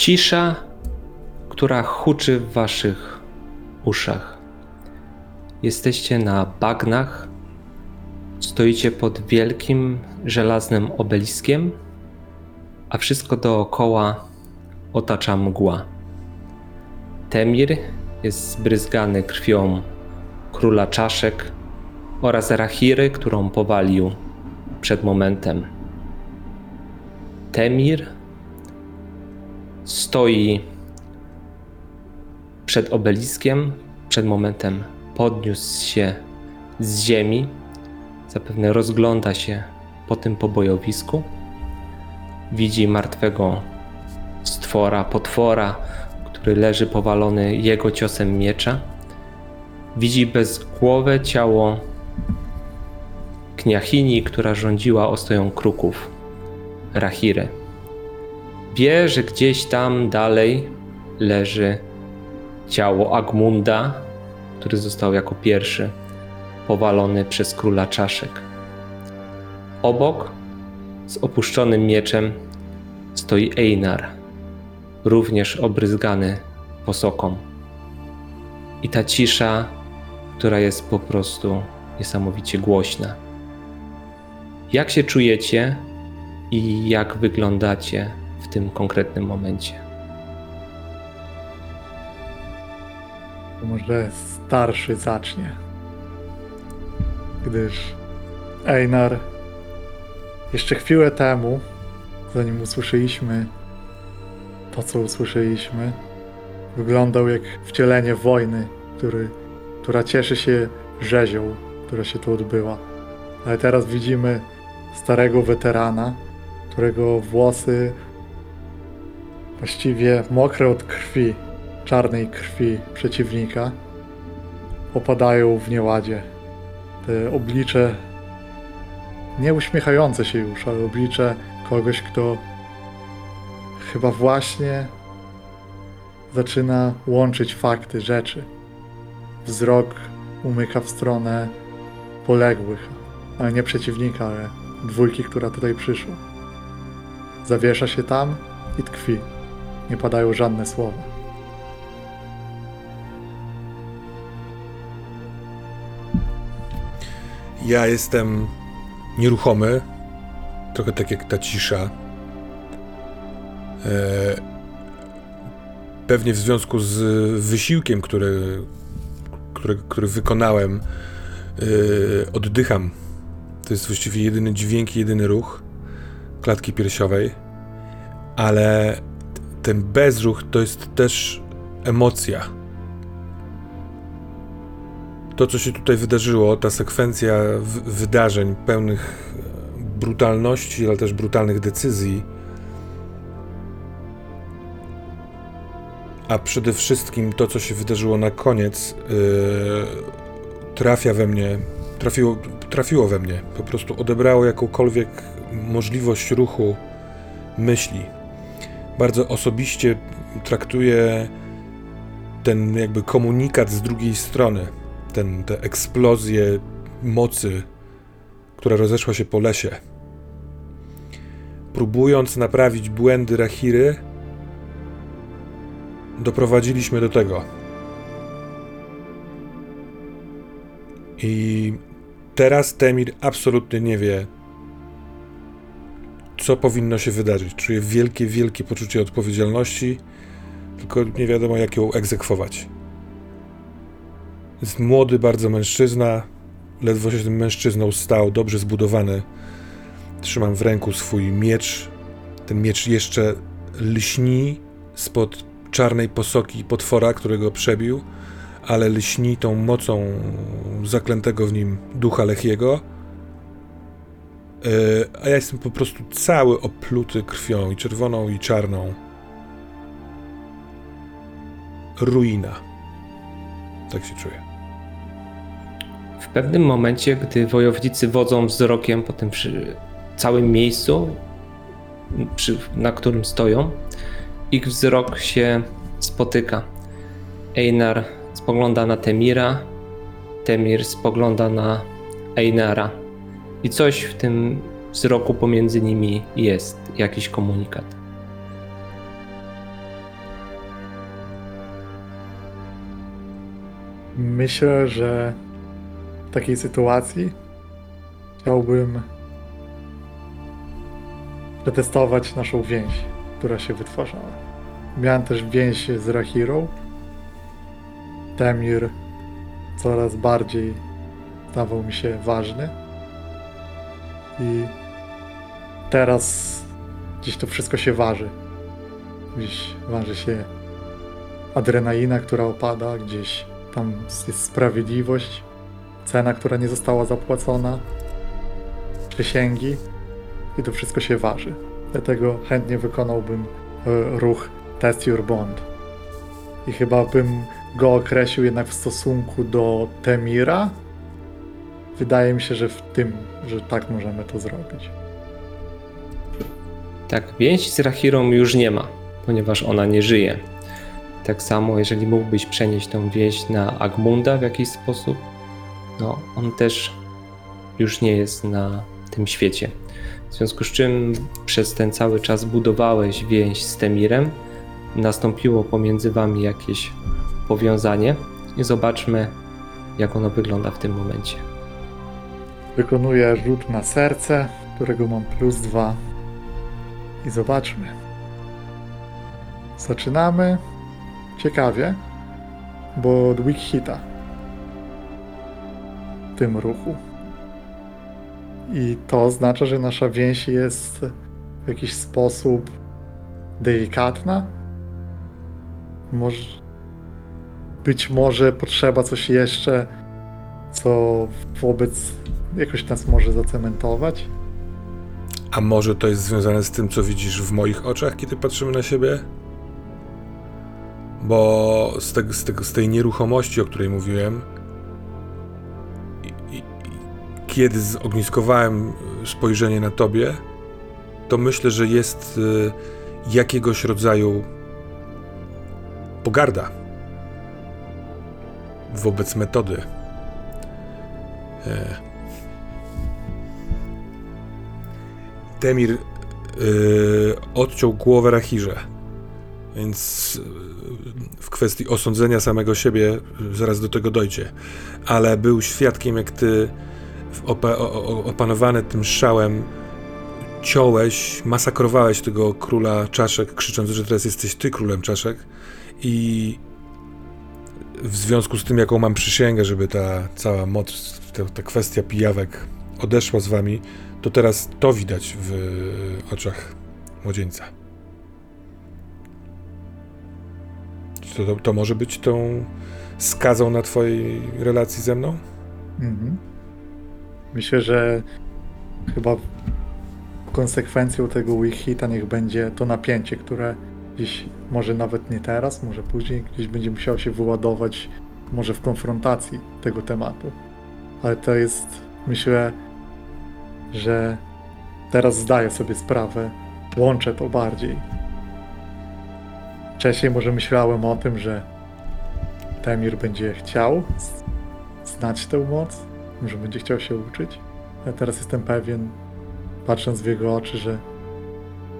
Cisza, która huczy w waszych uszach. Jesteście na bagnach, stoicie pod wielkim żelaznym obeliskiem, a wszystko dookoła otacza mgła. Temir jest zbryzgany krwią króla czaszek oraz Rachiry, którą powalił przed momentem. Temir stoi przed obeliskiem, przed momentem podniósł się z ziemi, zapewne rozgląda się po tym pobojowisku. Widzi martwego stwora, potwora, który leży powalony jego ciosem miecza. Widzi bezgłowe ciało Kniachini, która rządziła ostoją kruków, Rahiry. Wie, że gdzieś tam dalej leży ciało Agmunda, który został jako pierwszy powalony przez króla czaszek. Obok, z opuszczonym mieczem, stoi Einar, również obryzgany posoką. I ta cisza, która jest po prostu niesamowicie głośna. Jak się czujecie i jak wyglądacie w tym konkretnym momencie? Może starszy zacznie. Gdyż Einar jeszcze chwilę temu, zanim usłyszeliśmy to, co usłyszeliśmy, wyglądał jak wcielenie wojny, który, która cieszy się rzezią, która się tu odbyła. Ale teraz widzimy starego weterana, którego włosy właściwie mokre od krwi, czarnej krwi przeciwnika, opadają w nieładzie. Te oblicze, nie uśmiechające się już, ale oblicze kogoś, kto chyba właśnie zaczyna łączyć fakty, rzeczy. Wzrok umyka w stronę poległych, ale nie przeciwnika, ale dwójki, która tutaj przyszła. Zawiesza się tam i tkwi. Nie padają żadne słowa. Ja jestem nieruchomy, trochę tak jak ta cisza. E, pewnie w związku z wysiłkiem, który, który, który wykonałem, e, oddycham. To jest właściwie jedyny dźwięk, jedyny ruch klatki piersiowej, ale ten bezruch to jest też emocja to, co się tutaj wydarzyło, ta sekwencja wydarzeń pełnych brutalności, ale też brutalnych decyzji, a przede wszystkim to, co się wydarzyło na koniec, yy, trafia we mnie, trafiło, trafiło we mnie, po prostu odebrało jakąkolwiek możliwość ruchu myśli. Bardzo osobiście traktuję ten jakby komunikat z drugiej strony ten, tę eksplozję mocy, która rozeszła się po lesie. Próbując naprawić błędy Rahiry, doprowadziliśmy do tego. I teraz Temir absolutnie nie wie, co powinno się wydarzyć. Czuje wielkie, wielkie poczucie odpowiedzialności, tylko nie wiadomo, jak ją egzekwować. Jest młody bardzo mężczyzna. Ledwo się tym mężczyzną stał, dobrze zbudowany. Trzymam w ręku swój miecz. Ten miecz jeszcze lśni spod czarnej posoki potwora, którego przebił, ale lśni tą mocą zaklętego w nim ducha Lechiego. Yy, a ja jestem po prostu cały opluty krwią i czerwoną i czarną. Ruina. Tak się czuję. W pewnym momencie, gdy wojownicy wodzą wzrokiem po tym całym miejscu, przy, na którym stoją, ich wzrok się spotyka. Einar spogląda na Temira, Temir spogląda na Einara. I coś w tym wzroku pomiędzy nimi jest, jakiś komunikat. Myślę, że w takiej sytuacji chciałbym przetestować naszą więź, która się wytworzyła. Miałem też więź z Rahirą. Temir coraz bardziej stawał mi się ważny. I teraz gdzieś to wszystko się waży. Gdzieś waży się adrenalina, która opada, gdzieś tam jest sprawiedliwość, cena, która nie została zapłacona, przysięgi i to wszystko się waży. Dlatego chętnie wykonałbym e, ruch Test Your Bond. I chyba bym go określił jednak w stosunku do Temira. Wydaje mi się, że w tym, że tak możemy to zrobić. Tak, więź z Rahirą już nie ma, ponieważ ona nie żyje. Tak samo, jeżeli mógłbyś przenieść tą więź na Agmunda w jakiś sposób, no on też już nie jest na tym świecie. W związku z czym przez ten cały czas budowałeś więź z Temirem, nastąpiło pomiędzy wami jakieś powiązanie i zobaczmy, jak ono wygląda w tym momencie. Wykonuję rzut na serce, którego mam plus dwa. I zobaczmy. Zaczynamy ciekawie, bo od weak hita w tym ruchu. I to oznacza, że nasza więź jest w jakiś sposób delikatna. Może, być może potrzeba coś jeszcze, co wobec jakoś nas może zacementować. A może to jest związane z tym, co widzisz w moich oczach, kiedy patrzymy na siebie? Bo z, z, z tej nieruchomości, o której mówiłem, i, i kiedy zogniskowałem spojrzenie na tobie, to myślę, że jest y, jakiegoś rodzaju pogarda wobec metody. E, Temir y, odciął głowę Rahirze. Więc y, w kwestii osądzenia samego siebie zaraz do tego dojdzie. Ale był świadkiem, jak ty opanowany tym szałem ciąłeś, masakrowałeś tego króla czaszek, krzycząc, że teraz jesteś ty królem czaszek. I w związku z tym, jaką mam przysięgę, żeby ta cała moc, ta, ta kwestia pijawek odeszła z wami, to teraz to widać w oczach młodzieńca. To, to, to może być tą skazą na twojej relacji ze mną? Mhm. Myślę, że chyba konsekwencją tego weak hita niech będzie to napięcie, które gdzieś może nawet nie teraz, może później gdzieś będzie musiało się wyładować może w konfrontacji tego tematu. Ale to jest, myślę, że teraz zdaję sobie sprawę, łączę to bardziej. Wcześniej może myślałem o tym, że Temir będzie chciał znać tę moc, może będzie chciał się uczyć. A teraz jestem pewien, patrząc w jego oczy, że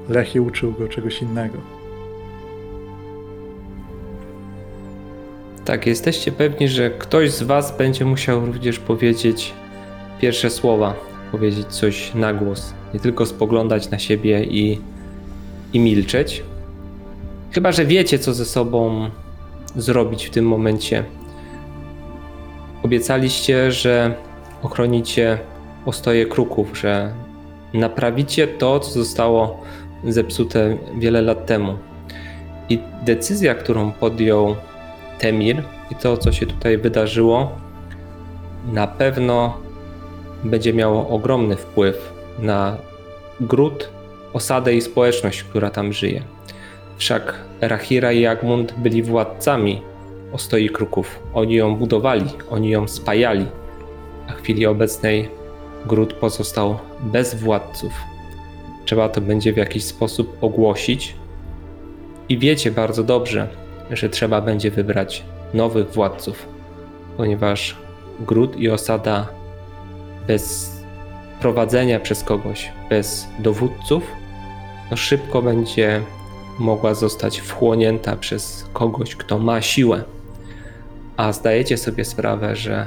Lechi uczył go czegoś innego. Tak, jesteście pewni, że ktoś z Was będzie musiał również powiedzieć pierwsze słowa, powiedzieć coś na głos, nie tylko spoglądać na siebie i, i milczeć. Chyba, że wiecie, co ze sobą zrobić w tym momencie. Obiecaliście, że ochronicie ostoje kruków, że naprawicie to, co zostało zepsute wiele lat temu. I decyzja, którą podjął Temir i to, co się tutaj wydarzyło, na pewno będzie miało ogromny wpływ na gród, osadę i społeczność, która tam żyje. Wszak Rahira i Agmund byli władcami ostoi kruków. Oni ją budowali, oni ją spajali, a w chwili obecnej gród pozostał bez władców. Trzeba to będzie w jakiś sposób ogłosić. I wiecie bardzo dobrze, że trzeba będzie wybrać nowych władców, ponieważ gród i osada bez prowadzenia przez kogoś, bez dowódców, no szybko będzie mogła zostać wchłonięta przez kogoś, kto ma siłę. a zdajecie sobie sprawę, że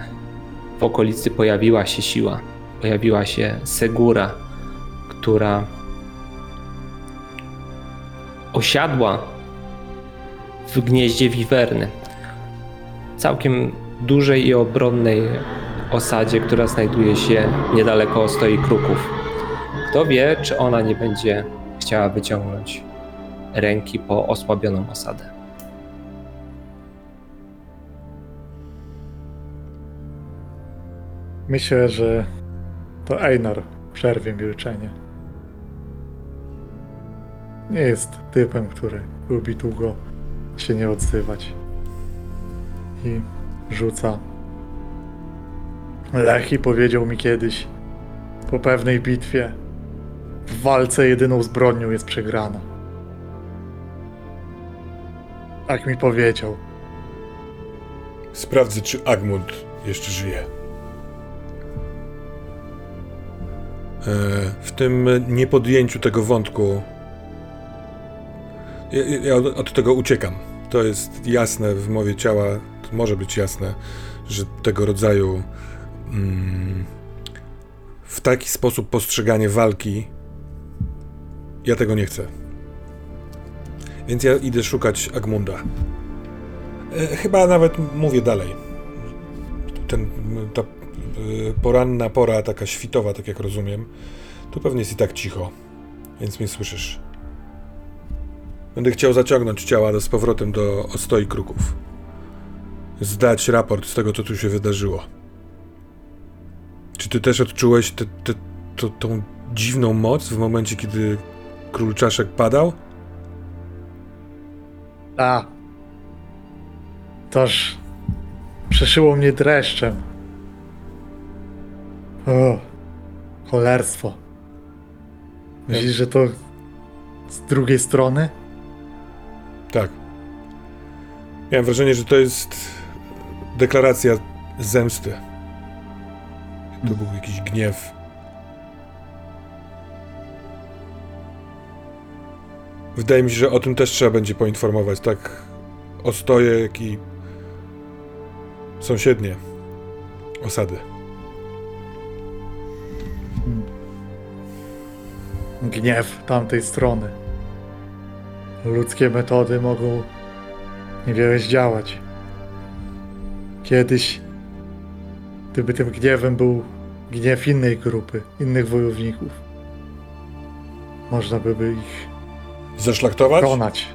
w okolicy pojawiła się siła, pojawiła się Segura, która osiadła w gnieździe wiwerny. Całkiem dużej i obronnej osadzie, która znajduje się niedaleko stoi kruków. Kto wie, czy ona nie będzie chciała wyciągnąć ręki po osłabioną osadę. Myślę, że to Einar przerwie milczenie. Nie jest typem, który lubi długo się nie odzywać. I rzuca. Lechi powiedział mi kiedyś po pewnej bitwie w walce jedyną zbrodnią jest przegrana. Tak mi powiedział. Sprawdzę, czy Agmund jeszcze żyje. E, W tym niepodjęciu tego wątku. Ja, ja od- od tego uciekam. To jest jasne w mowie ciała, to może być jasne, że tego rodzaju w taki sposób postrzeganie walki ja tego nie chcę. Więc ja idę szukać Agmunda. E, Chyba nawet mówię dalej. Ten, ta e, poranna pora, taka świtowa, tak jak rozumiem, tu pewnie jest i tak cicho, więc mnie słyszysz. Będę chciał zaciągnąć ciała do, z powrotem do ostoi kruków. Zdać raport z tego, co tu się wydarzyło. Czy ty też odczułeś te, te, to, tą dziwną moc w momencie, kiedy król czaszek padał? A. Toż przeszyło mnie dreszczem. O, cholerstwo. Myślisz, że to z drugiej strony? Tak. Miałem wrażenie, że to jest deklaracja zemsty. To był jakiś gniew. Wydaje mi się, że o tym też trzeba będzie poinformować, tak ostoje, jak i sąsiednie osady. Gniew tamtej strony. Ludzkie metody mogą niewiele zdziałać. Kiedyś, gdyby tym gniewem był gniew innej grupy, innych wojowników, można by, by ich Zaszlachtować? konać.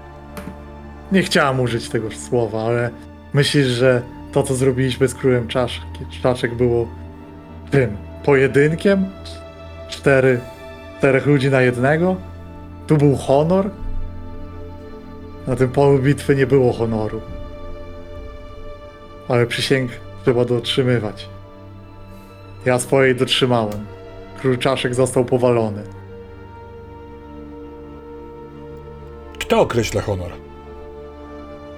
Nie chciałem użyć tego słowa, ale myślisz, że to, co zrobiliśmy z królem czaszek, czaszek było tym pojedynkiem? Cztery, czterech ludzi na jednego? Tu był honor? Na tym polu bitwy nie było honoru. Ale przysięg trzeba dotrzymywać. Ja swojej dotrzymałem. Król czaszek został powalony. Kto określa honor?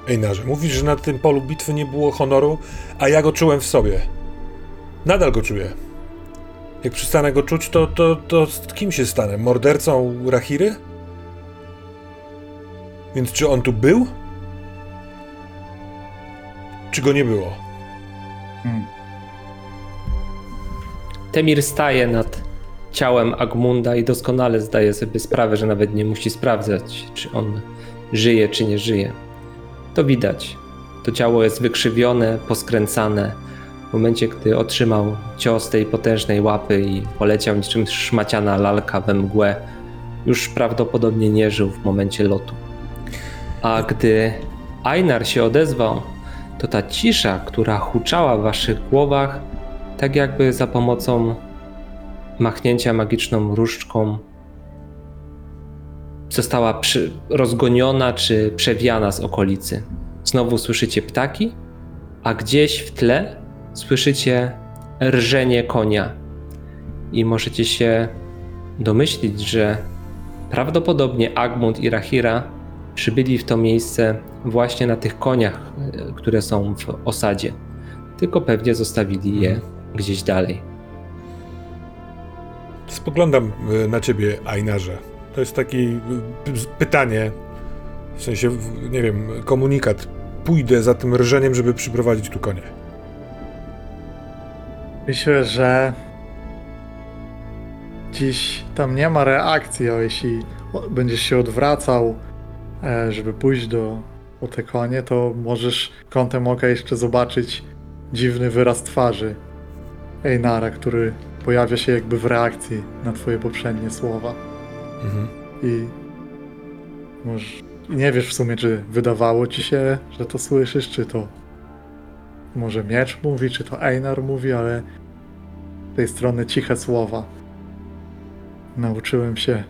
Ejnarze, mówisz, że na tym polu bitwy nie było honoru, a ja go czułem w sobie. Nadal go czuję. Jak przestanę go czuć, to, to, to z kim się stanę? Mordercą Rahiry? Więc czy on tu był? Czy go nie było? Hmm. Temir staje nad ciałem Agmunda i doskonale zdaje sobie sprawę, że nawet nie musi sprawdzać, czy on żyje, czy nie żyje. To widać. To ciało jest wykrzywione, poskręcane. W momencie, gdy otrzymał cios tej potężnej łapy i poleciał niczym szmaciana lalka we mgłę, już prawdopodobnie nie żył w momencie lotu. A gdy Einar się odezwał, to ta cisza, która huczała w waszych głowach, tak jakby za pomocą machnięcia magiczną różdżką została przy, rozgoniona czy przewiana z okolicy. Znowu słyszycie ptaki, a gdzieś w tle słyszycie rżenie konia. I możecie się domyślić, że prawdopodobnie Agmund i Rahira przybyli w to miejsce właśnie na tych koniach, e, które są w osadzie. Tylko pewnie zostawili je gdzieś dalej. Spoglądam y, na ciebie, Ainarze. To jest taki y, pytanie, w sensie, nie wiem, komunikat. pójdę za tym rżeniem, żeby przyprowadzić tu konie. Myślę, że dziś tam nie ma reakcji, a jeśli o- będziesz się odwracał, e, żeby pójść do po te konie, to możesz kątem oka jeszcze zobaczyć dziwny wyraz twarzy Einara, który pojawia się jakby w reakcji na twoje poprzednie słowa. Mhm. I może nie wiesz w sumie, czy wydawało ci się, że to słyszysz, czy to może miecz mówi, czy to Einar mówi, ale z tej strony ciche słowa. Nauczyłem się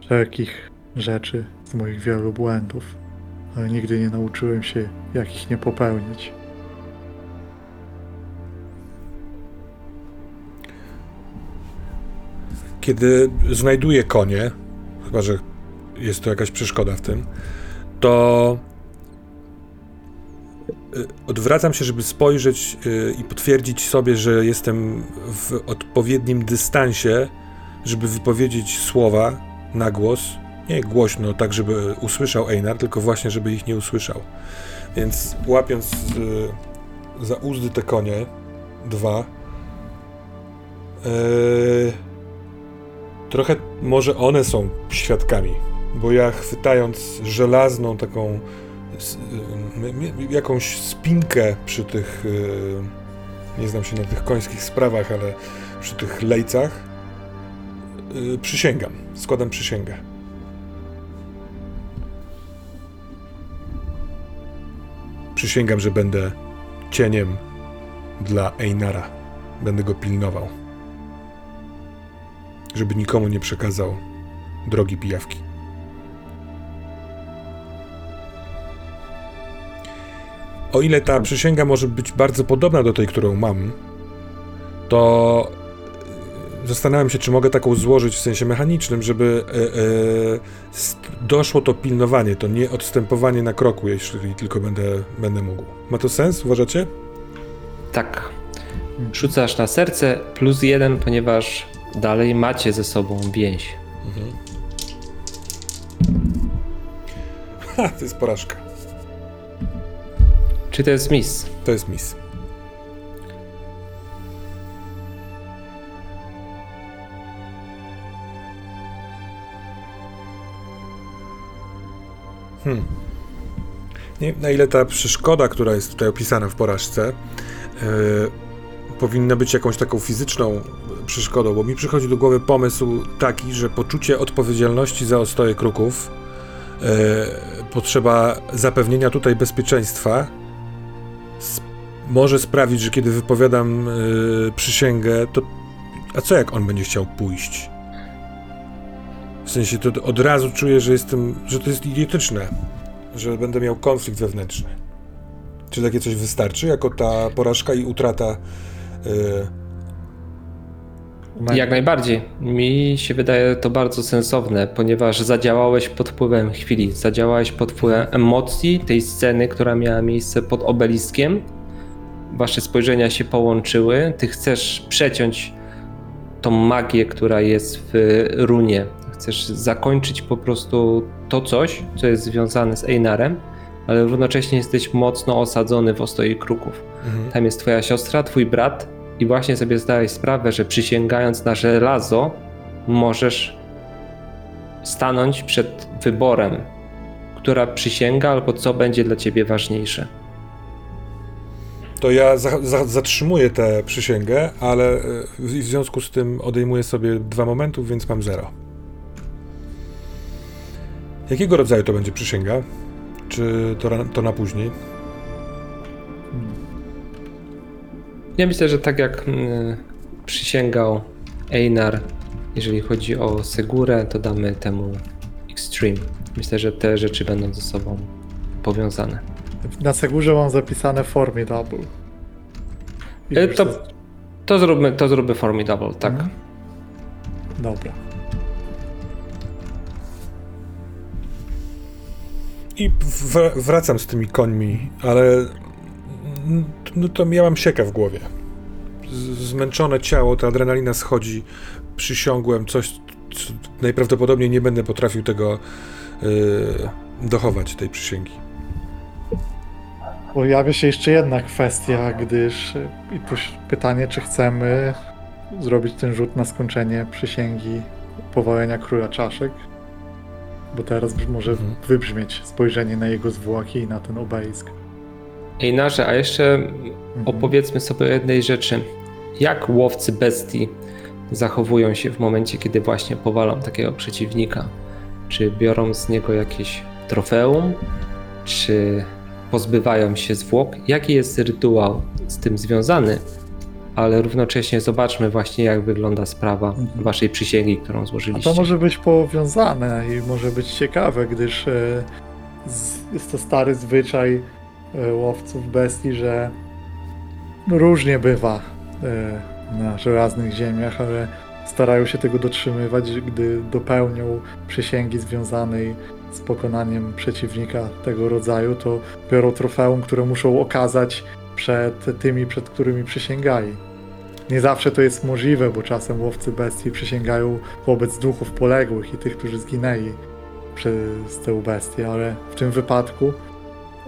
wszelkich rzeczy z moich wielu błędów, ale nigdy nie nauczyłem się, jak ich nie popełnić. Kiedy znajduję konie, chyba że jest to jakaś przeszkoda w tym, to y, odwracam się, żeby spojrzeć y, i potwierdzić sobie, że jestem w odpowiednim dystansie, żeby wypowiedzieć słowa na głos. Nie głośno, tak żeby usłyszał Einar, tylko właśnie, żeby ich nie usłyszał. Więc łapiąc y, za uzdy te konie, dwa, yy, Trochę może one są świadkami, bo ja chwytając żelazną taką jakąś spinkę przy tych y, nie znam się na tych końskich sprawach, ale przy tych lejcach y, przysięgam, składam przysięgę. Przysięgam, że będę cieniem dla Einara. Będę go pilnował żeby nikomu nie przekazał drogi pijawki. O ile ta przysięga może być bardzo podobna do tej, którą mam, to zastanawiam się, czy mogę taką złożyć w sensie mechanicznym, żeby e, e, doszło to pilnowanie, to nie odstępowanie na kroku, jeśli tylko będę, będę mógł. Ma to sens, uważacie? Tak. Rzucasz na serce plus jeden, ponieważ dalej macie ze sobą więź. Ha, to jest porażka. Czy to jest miss? To jest mis. Hmm. Nie wiem, na ile ta przeszkoda, która jest tutaj opisana w porażce, yy, powinna być jakąś taką fizyczną przeszkodą, bo mi przychodzi do głowy pomysł taki, że poczucie odpowiedzialności za ostoje kruków, yy, potrzeba zapewnienia tutaj bezpieczeństwa, sp- może sprawić, że kiedy wypowiadam yy, przysięgę, to. A co jak on będzie chciał pójść? W sensie to od razu czuję, że jestem. że to jest idiotyczne, że będę miał konflikt wewnętrzny. Czy takie coś wystarczy, jako ta porażka i utrata. Yy, Jak najbardziej. Mi się wydaje to bardzo sensowne, ponieważ zadziałałeś pod wpływem chwili, zadziałałeś pod wpływem emocji tej sceny, która miała miejsce pod obeliskiem. Wasze spojrzenia się połączyły. Ty chcesz przeciąć tą magię, która jest w runie. Chcesz zakończyć po prostu to coś, co jest związane z Einarem, ale równocześnie jesteś mocno osadzony w ostoi kruków. mhm. Tam jest twoja siostra, twój brat i właśnie sobie zdałeś sprawę, że przysięgając na żelazo możesz stanąć przed wyborem, która przysięga albo co będzie dla ciebie ważniejsze. To ja za, za, zatrzymuję tę przysięgę, ale e, w, w związku z tym odejmuję sobie dwa momentów, więc mam zero. Jakiego rodzaju to będzie przysięga? Czy to, to na później? Ja myślę, że tak jak mm, przysięgał Einar, jeżeli chodzi o Segurę, to damy temu Extreme. Myślę, że te rzeczy będą ze sobą powiązane. Na Segurze mam zapisane Formidable. I E, To, to, zróbmy, to zróbmy Formidable, tak. Mhm. Dobra. I wracam z tymi końmi, ale no to miałam siekę w głowie. Zmęczone ciało, ta adrenalina schodzi, przysiągłem coś, co najprawdopodobniej nie będę potrafił tego yy, dochować, tej przysięgi. Pojawia się jeszcze jedna kwestia, gdyż i pytanie, czy chcemy zrobić ten rzut na skończenie przysięgi powalenia króla czaszek? Bo teraz może Mhm. wybrzmieć spojrzenie na jego zwłoki i na ten obelisk. Einarze, a jeszcze Mhm. opowiedzmy sobie o jednej rzeczy. Jak łowcy bestii zachowują się w momencie, kiedy właśnie powalą takiego przeciwnika? Czy biorą z niego jakieś trofeum? Czy pozbywają się zwłok? Jaki jest rytuał z tym związany? Ale równocześnie zobaczmy właśnie, jak wygląda sprawa Mhm. waszej przysięgi, którą A złożyliście. to może być powiązane i może być ciekawe, gdyż e, jest to stary zwyczaj łowców bestii, że różnie bywa e, na żelaznych ziemiach, ale starają się tego dotrzymywać, gdy dopełnią przysięgi związanej z pokonaniem przeciwnika tego rodzaju, to biorą trofeum, które muszą okazać przed tymi, przed którymi przysięgali. Nie zawsze to jest możliwe, bo czasem łowcy bestii przysięgają wobec duchów poległych i tych, którzy zginęli przez tę bestię, ale w tym wypadku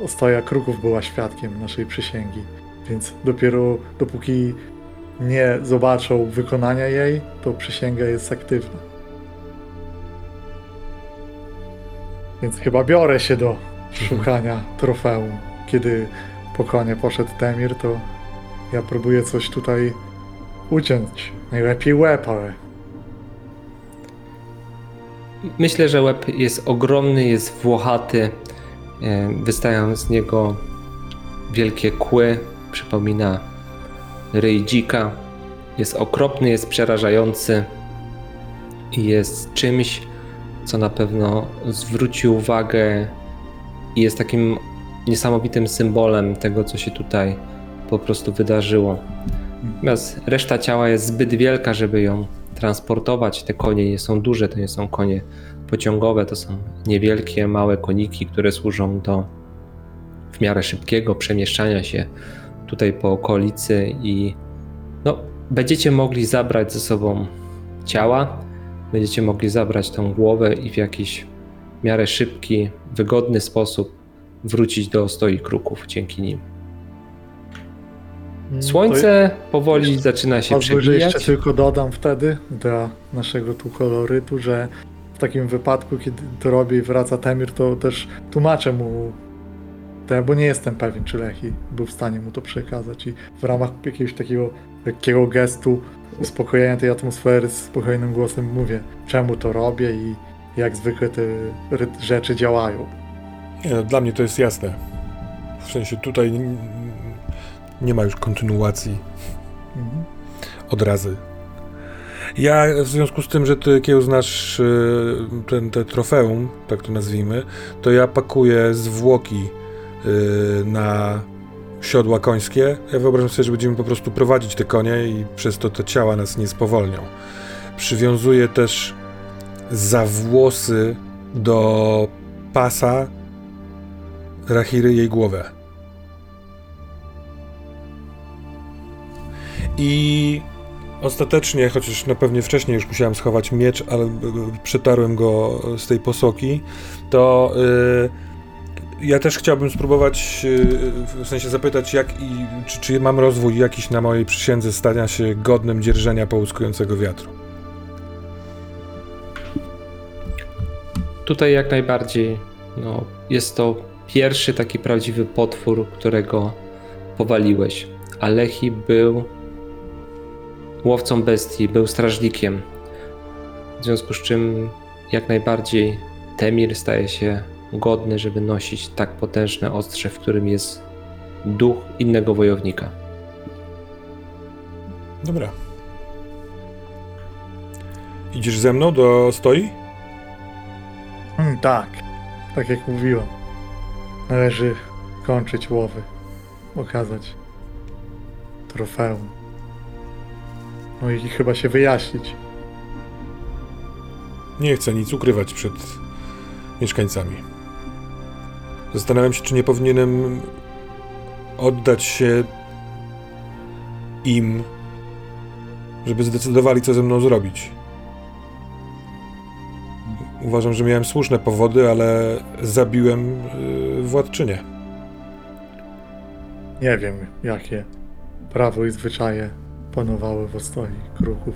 Ostoja Kruków była świadkiem naszej przysięgi, więc dopiero dopóki nie zobaczą wykonania jej, to przysięga jest aktywna. Więc chyba biorę się do szukania trofeum. Kiedy po konie poszedł Temir, to ja próbuję coś tutaj uciąć. Najlepiej łeb, ale Myślę, że łeb jest ogromny, jest włochaty. E, Wystają z niego wielkie kły. Przypomina ryj dzika. Jest okropny, jest przerażający i jest czymś, co na pewno zwróci uwagę i jest takim niesamowitym symbolem tego, co się tutaj po prostu wydarzyło. Natomiast reszta ciała jest zbyt wielka, żeby ją transportować. Te konie nie są duże, to nie są konie pociągowe, to są niewielkie, małe koniki, które służą do w miarę szybkiego przemieszczania się tutaj po okolicy i no, będziecie mogli zabrać ze sobą ciała, będziecie mogli zabrać tą głowę i w jakiś w miarę szybki, wygodny sposób wrócić do stoi kruków dzięki nim. Mm, Słońce powoli jeszcze- zaczyna się Pozwól, przebijać. jeszcze tylko dodam wtedy dla naszego tu kolorytu, że takim wypadku, kiedy to robię i wraca Temir, to też tłumaczę mu te, bo nie jestem pewien, czy Lechi był w stanie mu to przekazać i w ramach jakiegoś takiego lekkiego gestu uspokojenia tej atmosfery z spokojnym głosem mówię, czemu to robię i jak zwykle te rzeczy działają. Nie, no, dla mnie to jest jasne. W sensie tutaj nie ma już kontynuacji Mhm. od razy. Ja w związku z tym, że ty kiełznasz y, ten, te trofeum, tak to nazwijmy, to ja pakuję zwłoki y, na siodła końskie. Ja wyobrażam sobie, że będziemy po prostu prowadzić te konie i przez to te ciała nas nie spowolnią. Przywiązuję też za włosy do pasa Rahiry jej głowę. I ostatecznie, chociaż na pewnie wcześniej już musiałem schować miecz, ale e, przetarłem go z tej posoki, to y, ja też chciałbym spróbować, y, w sensie zapytać, jak i, czy, czy mam rozwój jakiś na mojej przysiędze stania się godnym dzierżenia połyskującego wiatru. Tutaj jak najbardziej no, jest to pierwszy taki prawdziwy potwór, którego powaliłeś. Alechi był łowcą bestii, był strażnikiem. W związku z czym jak najbardziej Temir staje się godny, żeby nosić tak potężne ostrze, w którym jest duch innego wojownika. Dobra. Idziesz ze mną do stoi? Mm, tak, tak jak mówiłem. Należy kończyć łowy. Okazać trofeum. No i chyba się wyjaśnić. Nie chcę nic ukrywać przed mieszkańcami. Zastanawiam się, czy nie powinienem oddać się im, żeby zdecydowali, co ze mną zrobić. Uważam, że miałem słuszne powody, ale zabiłem yy, władczynię. Nie wiem, jakie prawo i zwyczaje panowały w ostoi kruchów.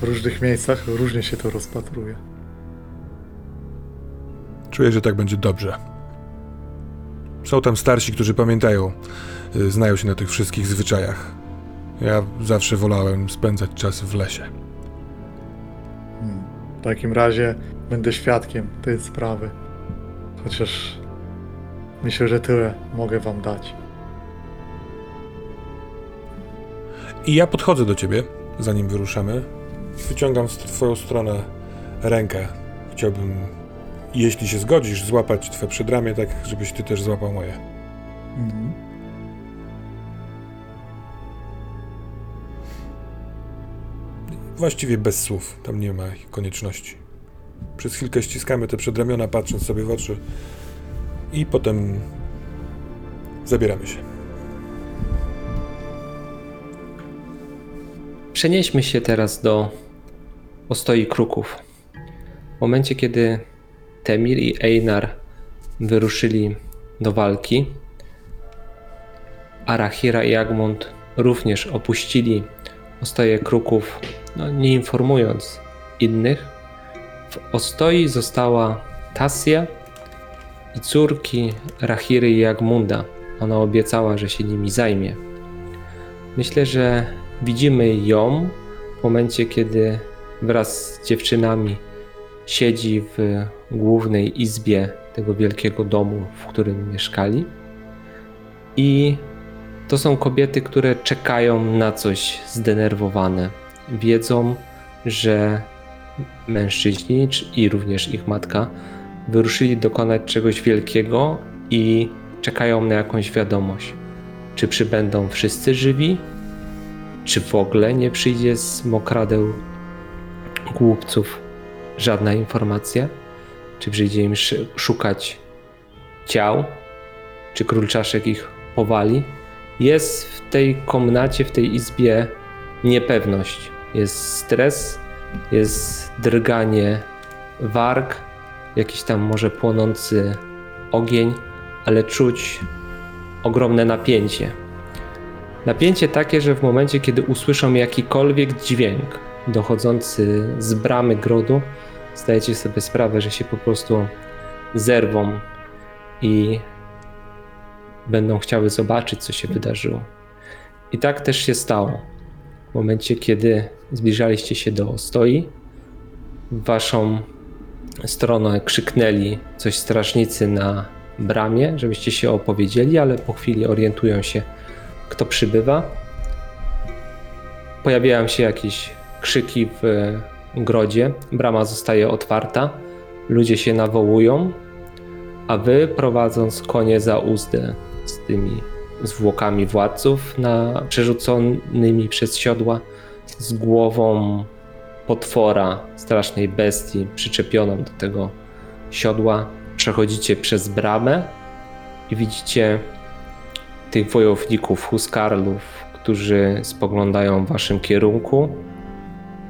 W różnych miejscach różnie się to rozpatruje. Czuję, że tak będzie dobrze. Są tam starsi, którzy pamiętają, y, znają się na tych wszystkich zwyczajach. Ja zawsze wolałem spędzać czas w lesie. Hmm. W takim razie będę świadkiem tej sprawy. Chociaż myślę, że tyle mogę wam dać. I ja podchodzę do ciebie, zanim wyruszamy. Wyciągam w twoją stronę rękę. Chciałbym, jeśli się zgodzisz, złapać twoje przedramię, tak żebyś ty też złapał moje. Mhm. Właściwie bez słów, tam nie ma konieczności. Przez chwilkę ściskamy te przedramiona, patrząc sobie w oczy i potem zabieramy się. Przenieśmy się teraz do ostoi kruków. W momencie, kiedy Temir i Einar wyruszyli do walki, Arachira i Agmund również opuścili ostoje kruków, no, nie informując innych. W ostoi została Tasja i córki Rachiry i Agmunda. Ona obiecała, że się nimi zajmie. Myślę, że widzimy ją w momencie, kiedy wraz z dziewczynami siedzi w głównej izbie tego wielkiego domu, w którym mieszkali. I to są kobiety, które czekają na coś zdenerwowane. Wiedzą, że mężczyźni czy- i również ich matka wyruszyli dokonać czegoś wielkiego i czekają na jakąś wiadomość. Czy przybędą wszyscy żywi, czy w ogóle nie przyjdzie z mokradeł głupców żadna informacja? Czy przyjdzie im sz- szukać ciał? Czy król czaszek ich powali? Jest w tej komnacie, w tej izbie niepewność. Jest stres, jest drganie warg, jakiś tam może płonący ogień, ale czuć ogromne napięcie. Napięcie takie, że w momencie, kiedy usłyszą jakikolwiek dźwięk dochodzący z bramy grodu, zdajecie sobie sprawę, że się po prostu zerwą i będą chciały zobaczyć, co się wydarzyło. I tak też się stało. W momencie, kiedy zbliżaliście się do ostoi, w waszą stronę krzyknęli coś strażnicy na bramie, żebyście się opowiedzieli, ale po chwili orientują się, kto przybywa. Pojawiają się jakieś krzyki w grodzie, brama zostaje otwarta, ludzie się nawołują, a wy prowadząc konie za uzdę z tymi zwłokami władców na, przerzuconymi przez siodła, z głową potwora, strasznej bestii przyczepioną do tego siodła, przechodzicie przez bramę i widzicie tych wojowników, huskarlów, którzy spoglądają w waszym kierunku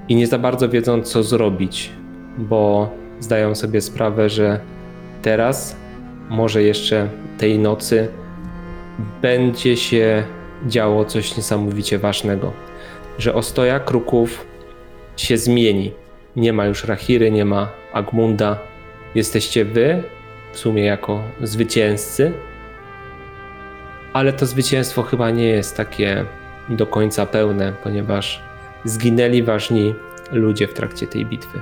i nie za bardzo wiedzą, co zrobić, bo zdają sobie sprawę, że teraz, może jeszcze tej nocy, będzie się działo coś niesamowicie ważnego. Że ostoja kruków się zmieni. Nie ma już Rachiry, nie ma Agmunda. Jesteście wy, w sumie jako zwycięzcy, ale to zwycięstwo chyba nie jest takie do końca pełne, ponieważ zginęli ważni ludzie w trakcie tej bitwy.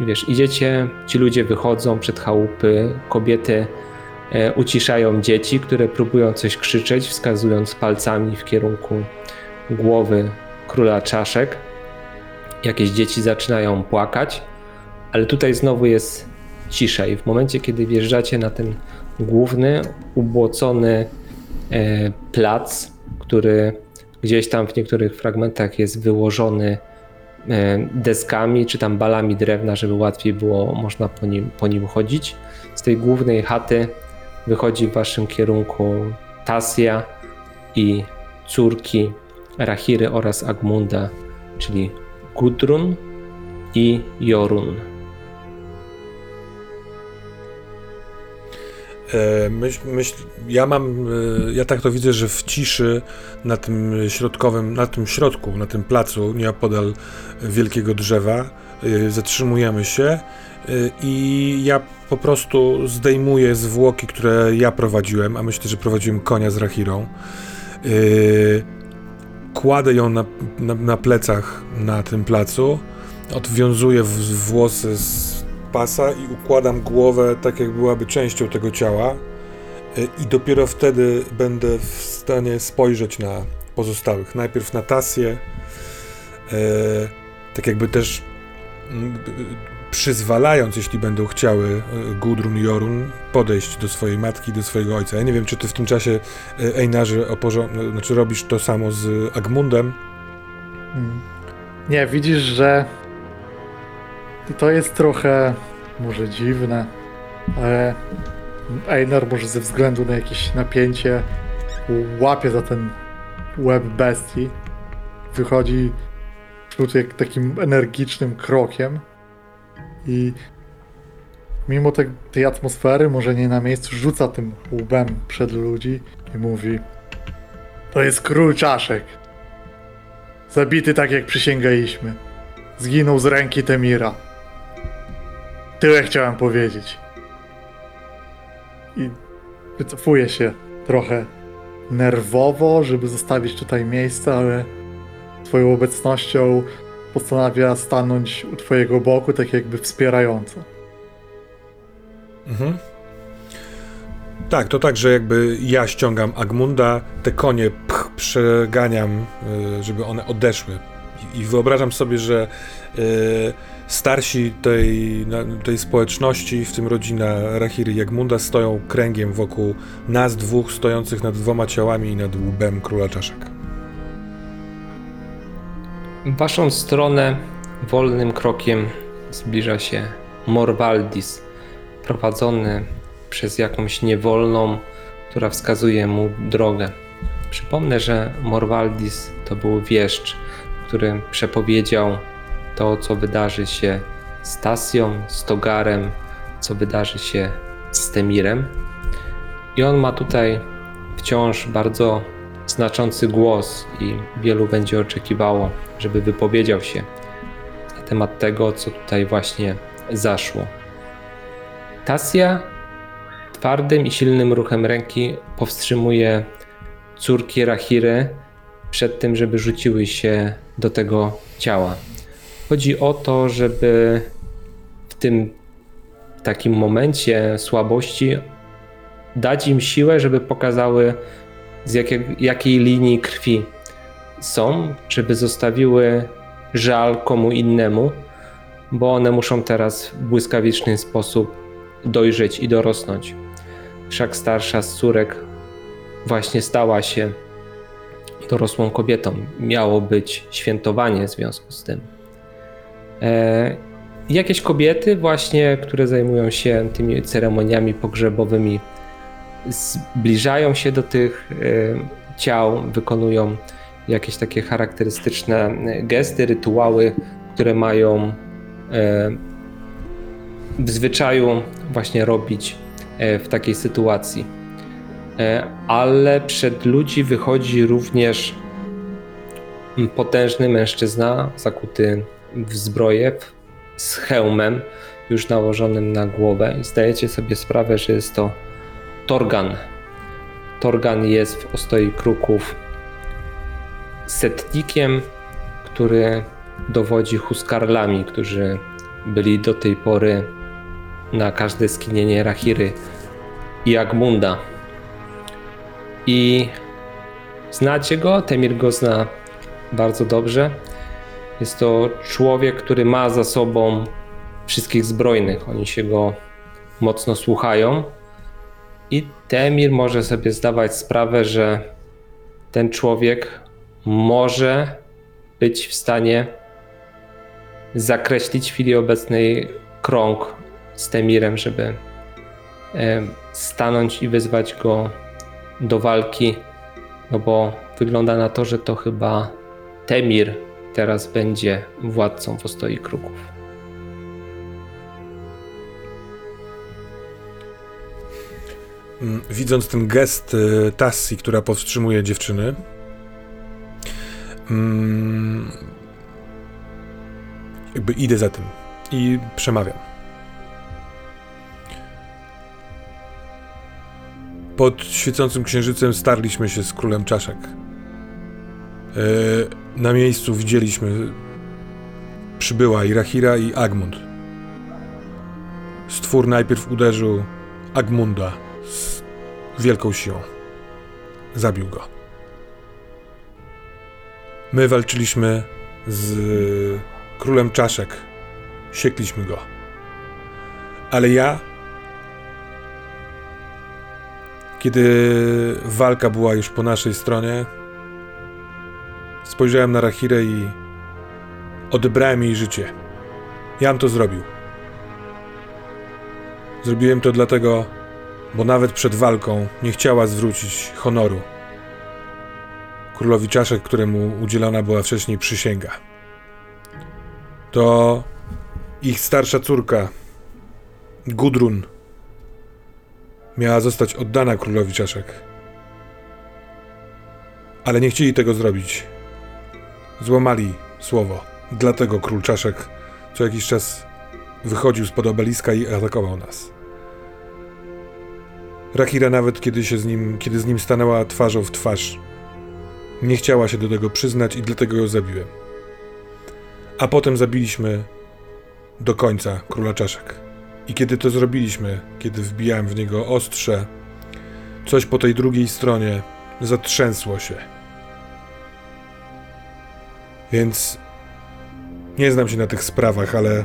I wiesz, idziecie, ci ludzie wychodzą przed chałupy, kobiety e, uciszają dzieci, które próbują coś krzyczeć, wskazując palcami w kierunku głowy króla czaszek. Jakieś dzieci zaczynają płakać, ale tutaj znowu jest cisza i w momencie, kiedy wjeżdżacie na ten główny, ubłocony plac, który gdzieś tam w niektórych fragmentach jest wyłożony e, deskami czy tam balami drewna, żeby łatwiej było można po nim, po nim chodzić. Z tej głównej chaty wychodzi w waszym kierunku Tasja i córki Rachiry oraz Agmunda, czyli Gudrun i Jorun. Myśl, myśl, ja mam, e, ja tak to widzę, że w ciszy na tym środkowym, na tym środku, na tym placu, nieopodal wielkiego drzewa, e, zatrzymujemy się e, i ja po prostu zdejmuję zwłoki, które ja prowadziłem, a myślę, że prowadziłem konia z Rahirą. E, Kładę ją na, na, na plecach na tym placu, odwiązuję włosy z pasa i układam głowę tak, jak byłaby częścią tego ciała. Y, I dopiero wtedy będę w stanie spojrzeć na pozostałych. Najpierw na Tasję, e, tak jakby też przyzwalając, jeśli będą chciały y, Gudrun i Jorun podejść do swojej matki, do swojego ojca. Ja nie wiem, czy ty w tym czasie, Einarze, oporzo- znaczy robisz to samo z Agmundem. Mm. Nie, widzisz, że to jest trochę może dziwne, ale Einar może ze względu na jakieś napięcie łapie za ten łeb bestii. Wychodzi jak takim energicznym krokiem i mimo te, tej atmosfery, może nie na miejscu, rzuca tym łbem przed ludzi i mówi to jest król czaszek. Zabity tak jak przysięgaliśmy. Zginął z ręki Temira. Tyle chciałem powiedzieć. I wycofuje się trochę nerwowo, żeby zostawić tutaj miejsce, ale swoją obecnością postanawia stanąć u twojego boku, tak jakby wspierająco. Mhm. Tak, to tak, że jakby ja ściągam Agmunda, te konie pch, przeganiam, y, żeby one odeszły. I, wyobrażam sobie, że y, starsi tej, tej społeczności, w tym rodzina Rahiry i Agmunda, stoją kręgiem wokół nas dwóch, stojących nad dwoma ciałami i nad łbem króla czaszek. W waszą stronę wolnym krokiem zbliża się Morwaldis, prowadzony przez jakąś niewolną, która wskazuje mu drogę. Przypomnę, że Morwaldis to był wieszcz, który przepowiedział to, co wydarzy się z Tasją, z Togarem, co wydarzy się z Temirem. I on ma tutaj wciąż bardzo znaczący głos i wielu będzie oczekiwało, żeby wypowiedział się na temat tego, co tutaj właśnie zaszło. Tasja twardym i silnym ruchem ręki powstrzymuje córki Rahiry przed tym, żeby rzuciły się do tego ciała. Chodzi o to, żeby w tym takim momencie słabości dać im siłę, żeby pokazały z jakiej, jakiej linii krwi są, żeby zostawiły żal komu innemu, bo one muszą teraz w błyskawiczny sposób dojrzeć i dorosnąć. Wszak starsza z córek właśnie stała się dorosłą kobietą. Miało być świętowanie w związku z tym. E, jakieś kobiety, właśnie, które zajmują się tymi ceremoniami pogrzebowymi, zbliżają się do tych e, ciał, wykonują jakieś takie charakterystyczne gesty, rytuały, które mają e, w zwyczaju właśnie robić w takiej sytuacji. Ale przed ludzi wychodzi również potężny mężczyzna zakuty w zbroję z hełmem już nałożonym na głowę i zdajecie sobie sprawę, że jest to Torgan. Torgan jest w ostoi kruków setnikiem, który dowodzi huskarlami, którzy byli do tej pory na każde skinienie Rahiry i Agmunda. I znacie go, Temir go zna bardzo dobrze. Jest to człowiek, który ma za sobą wszystkich zbrojnych. Oni się go mocno słuchają. I Temir może sobie zdawać sprawę, że ten człowiek może być w stanie zakreślić w chwili obecnej krąg z Temirem, żeby e, stanąć i wyzwać go do walki, no bo wygląda na to, że to chyba Temir teraz będzie władcą w ostoi kruków. mm, widząc ten gest y, Tassi, która powstrzymuje dziewczyny, mm, jakby idę za tym i przemawiam. Pod świecącym księżycem starliśmy się z królem czaszek. E, Na miejscu widzieliśmy przybyła i Rahira i Agmund. Stwór najpierw uderzył Agmunda z wielką siłą. Zabił go. My walczyliśmy z królem czaszek. Siekliśmy go. Ale ja, kiedy walka była już po naszej stronie, spojrzałem na Rahirę i odebrałem jej życie. Jam to zrobił. Zrobiłem to dlatego, bo nawet przed walką nie chciała zwrócić honoru królowi czaszek, któremu udzielona była wcześniej przysięga. To ich starsza córka, Gudrun, miała zostać oddana królowi czaszek. Ale nie chcieli tego zrobić. Złamali słowo. Dlatego król czaszek co jakiś czas wychodził spod obeliska i atakował nas. Rakira nawet kiedy się z nim, kiedy z nim stanęła twarzą w twarz, nie chciała się do tego przyznać i dlatego ją zabiłem. A potem zabiliśmy do końca króla czaszek. I kiedy to zrobiliśmy, kiedy wbijałem w niego ostrze, coś po tej drugiej stronie zatrzęsło się. Więc nie znam się na tych sprawach, ale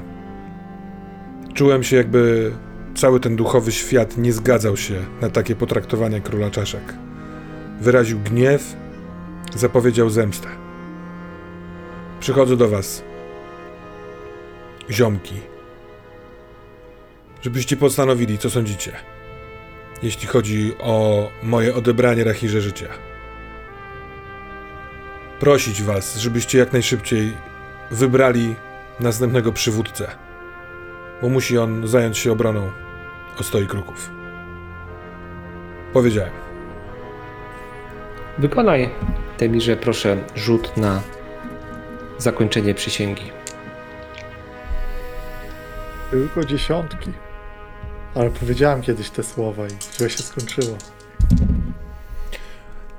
czułem się, jakby cały ten duchowy świat nie zgadzał się na takie potraktowanie króla czaszek. Wyraził gniew, zapowiedział zemstę. Przychodzę do was, ziomki, żebyście postanowili, co sądzicie, jeśli chodzi o moje odebranie Rachirze życia. Prosić was, żebyście jak najszybciej wybrali następnego przywódcę, bo musi on zająć się obroną ostoi kruków. Powiedziałem. Wykonaj, Temirze, proszę rzut na zakończenie przysięgi. Tylko dziesiątki. Ale powiedziałem kiedyś te słowa i źle się skończyło.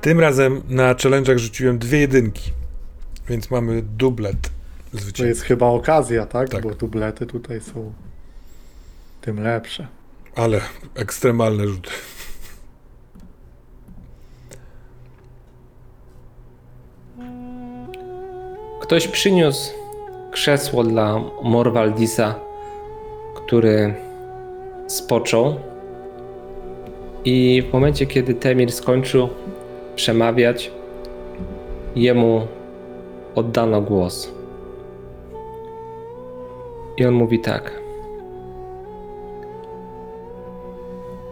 Tym razem na challenge'ach rzuciłem dwie jedynki, więc mamy dublet To zwycięstwa. jest chyba okazja, tak? Tak. Bo dublety tutaj są tym lepsze. Ale ekstremalne rzuty. Ktoś przyniósł krzesło dla Morwaldisa, który spoczął. I w momencie, kiedy Temir skończył przemawiać, jemu oddano głos. I on mówi tak.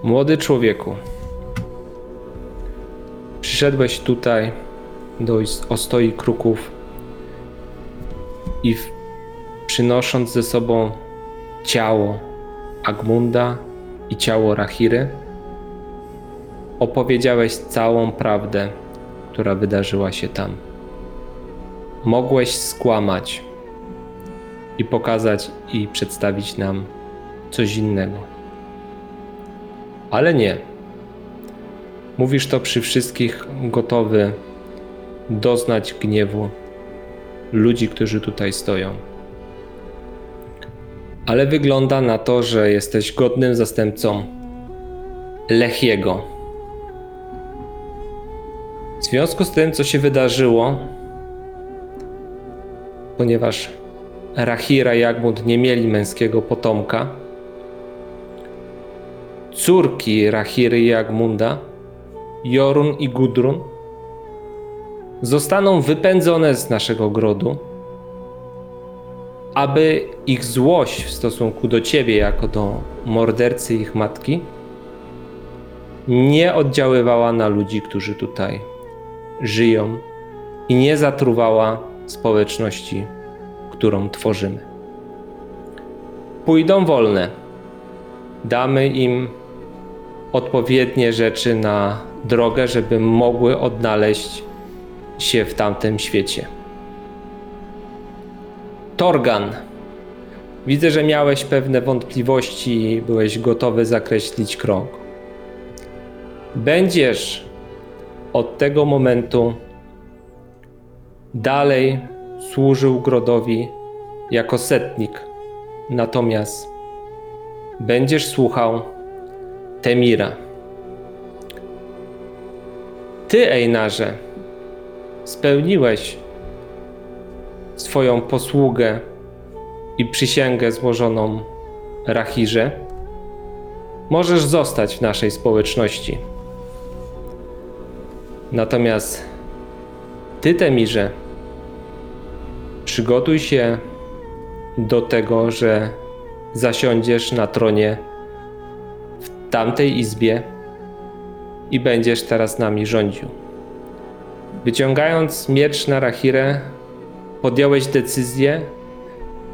Młody człowieku, przyszedłeś tutaj do ostoi kruków i w, przynosząc ze sobą ciało Agmunda i ciało Rachiry, opowiedziałeś całą prawdę, która wydarzyła się tam. Mogłeś skłamać i pokazać i przedstawić nam coś innego. Ale nie. Mówisz to przy wszystkich gotowy doznać gniewu ludzi, którzy tutaj stoją. Ale wygląda na to, że jesteś godnym zastępcą Lechiego. W związku z tym, co się wydarzyło, ponieważ Rahira i Agmund nie mieli męskiego potomka, córki Rahiry i Agmunda, Jorun i Gudrun, zostaną wypędzone z naszego grodu, aby ich złość w stosunku do ciebie, jako do mordercy ich matki, nie oddziaływała na ludzi, którzy tutaj żyją i nie zatruwała społeczności, którą tworzymy. Pójdą wolne. Damy im odpowiednie rzeczy na drogę, żeby mogły odnaleźć się w tamtym świecie. Torgan. Widzę, że miałeś pewne wątpliwości i byłeś gotowy zakreślić krąg. Będziesz od tego momentu dalej służył Grodowi jako setnik. Natomiast będziesz słuchał Temira. Ty, Einarze, spełniłeś swoją posługę i przysięgę złożoną Rachirze. Możesz zostać w naszej społeczności. Natomiast ty, Temirze, przygotuj się do tego, że zasiądziesz na tronie w tamtej izbie i będziesz teraz nami rządził. Wyciągając miecz na Rahirę, podjąłeś decyzję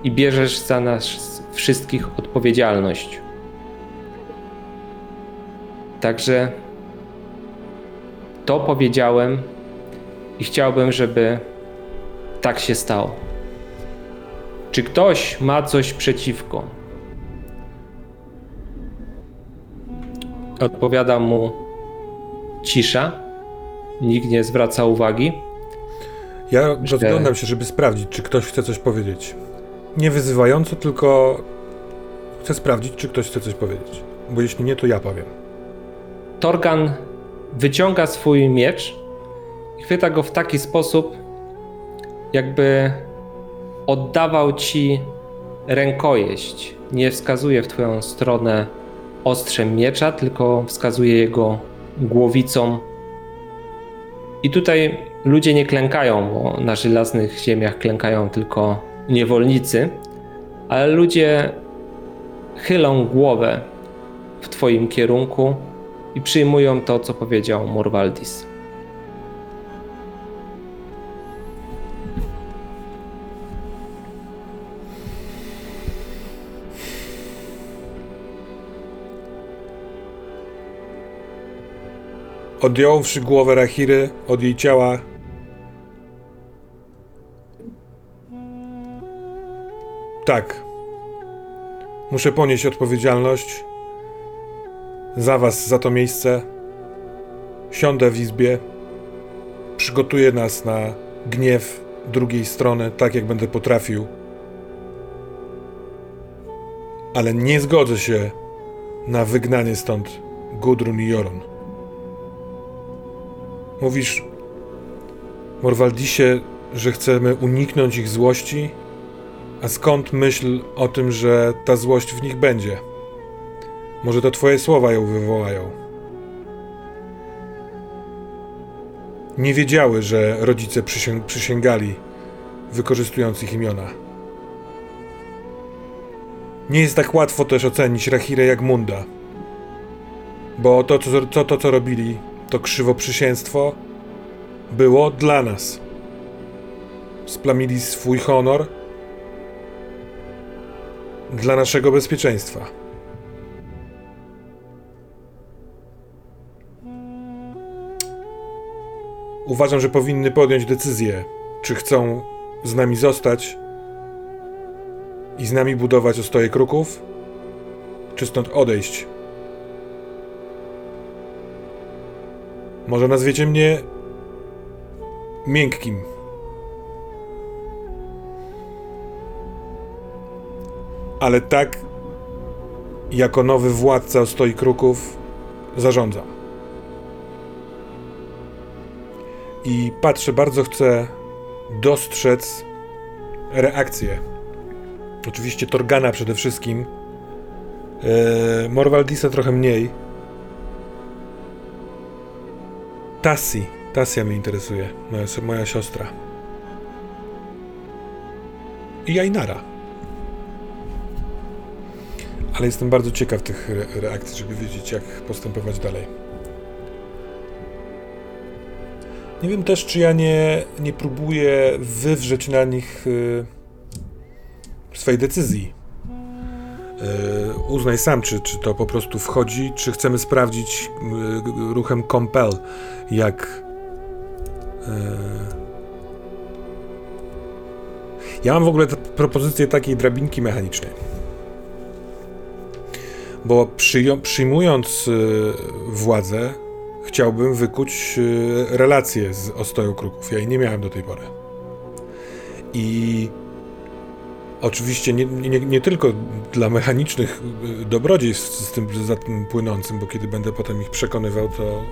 i bierzesz za nas wszystkich odpowiedzialność. Także to powiedziałem i chciałbym, żeby tak się stało. Czy ktoś ma coś przeciwko? Odpowiada mu cisza. Nikt nie zwraca uwagi. Ja rozglądam się, żeby sprawdzić, czy ktoś chce coś powiedzieć. Nie wyzywająco, tylko chcę sprawdzić, czy ktoś chce coś powiedzieć. Bo jeśli nie, to ja powiem. Torgan wyciąga swój miecz i chwyta go w taki sposób, jakby oddawał ci rękojeść. Nie wskazuje w twoją stronę ostrzem miecza, tylko wskazuje jego głowicą. I tutaj ludzie nie klękają, bo na żelaznych ziemiach klękają tylko niewolnicy, ale ludzie chylą głowę w twoim kierunku i przyjmują to, co powiedział Morwaldis. Odjąwszy głowę Rahiry od jej ciała, tak. Muszę ponieść odpowiedzialność za was, za to miejsce. Siądę w izbie, przygotuję nas na gniew drugiej strony, tak jak będę potrafił. Ale nie zgodzę się na wygnanie stąd Gudrun i Joron. Mówisz, Morwaldisie, że chcemy uniknąć ich złości? A skąd myśl o tym, że ta złość w nich będzie? Może to twoje słowa ją wywołają? Nie wiedziały, że rodzice przysięg przysięgali, wykorzystując ich imiona. Nie jest tak łatwo też ocenić Rahirę jak Munda. Bo to, co, co, to, co robili, to krzywoprzysięstwo było dla nas. Splamili swój honor dla naszego bezpieczeństwa. Uważam, że powinny podjąć decyzję, czy chcą z nami zostać i z nami budować ostoje kruków, czy stąd odejść. Może nazwiecie mnie miękkim. Ale tak, jako nowy władca ostoi kruków, zarządzam. I patrzę, bardzo chcę dostrzec reakcję. Oczywiście Torgana przede wszystkim. Eee, Morwaldisa trochę mniej. Tassi. Tassia mnie interesuje. Moja, moja siostra. I Ainara. Ale jestem bardzo ciekaw tych re reakcji, żeby wiedzieć, jak postępować dalej. Nie wiem też, czy ja nie, nie próbuję wywrzeć na nich y, swojej decyzji. Y, uznaj sam, czy, czy to po prostu wchodzi, czy chcemy sprawdzić y, ruchem compel, jak. y, Ja mam w ogóle propozycję takiej drabinki mechanicznej. Bo przyjmując y, władzę, chciałbym wykuć y, relacje z ostoją kruków. Ja jej nie miałem do tej pory. I oczywiście nie, nie, nie tylko dla mechanicznych y, dobrodziejstw z tym, za tym płynącym, bo kiedy będę potem ich przekonywał, to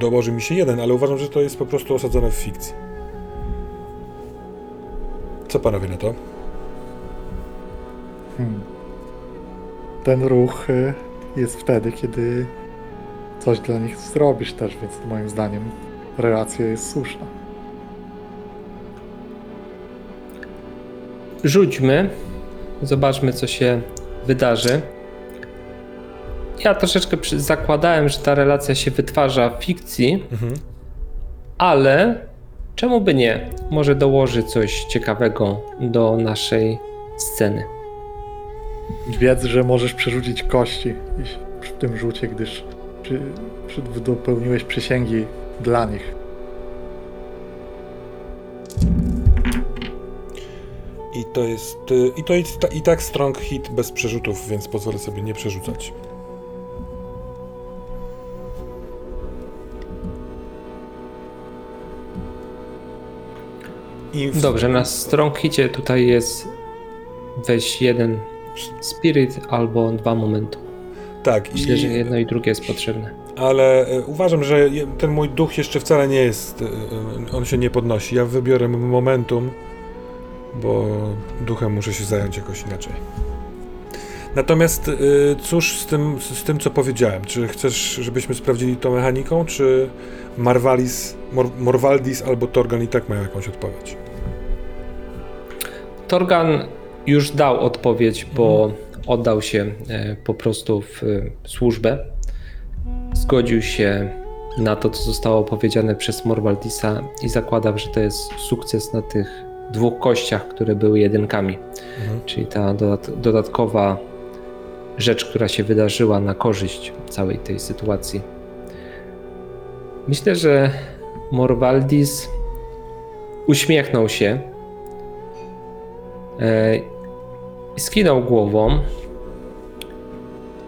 dołoży mi się jeden, ale uważam, że to jest po prostu osadzone w fikcji. Co panowie na to? Hmm. Ten ruch y, jest wtedy, kiedy coś dla nich zrobisz też, więc moim zdaniem relacja jest słuszna. Rzućmy, zobaczmy co się wydarzy. Ja troszeczkę zakładałem, że ta relacja się wytwarza w fikcji, Mhm. ale czemu by nie? Może dołoży coś ciekawego do naszej sceny. Wiedz, że możesz przerzucić kości przy tym rzucie, gdyż przy, przy, dopełniłeś przysięgi dla nich. I to jest. y, I to jest ta, i tak strong hit bez przerzutów, więc pozwolę sobie nie przerzucać. W, Dobrze, na strong hicie tutaj jest weź jeden spirit albo dwa momentu. Tak, Myślę, i, że jedno i drugie jest potrzebne. ale y, uważam, że ten mój duch jeszcze wcale nie jest. y, y, On się nie podnosi. Ja wybiorę momentum, bo duchem muszę się zająć jakoś inaczej. Natomiast cóż z tym, z tym, co powiedziałem? Czy chcesz, żebyśmy sprawdzili to mechaniką, czy Marvalis, Mor, albo Torgan i tak mają jakąś odpowiedź? Torgan już dał odpowiedź, bo oddał się e, po prostu w e, służbę. Zgodził się na to, co zostało powiedziane przez Morwaldisa i zakładam, że to jest sukces na tych dwóch kościach, które były jedynkami. Mhm. Czyli ta dodat- dodatkowa rzecz, która się wydarzyła na korzyść całej tej sytuacji. Myślę, że Morwaldis uśmiechnął się e, i skinął głową.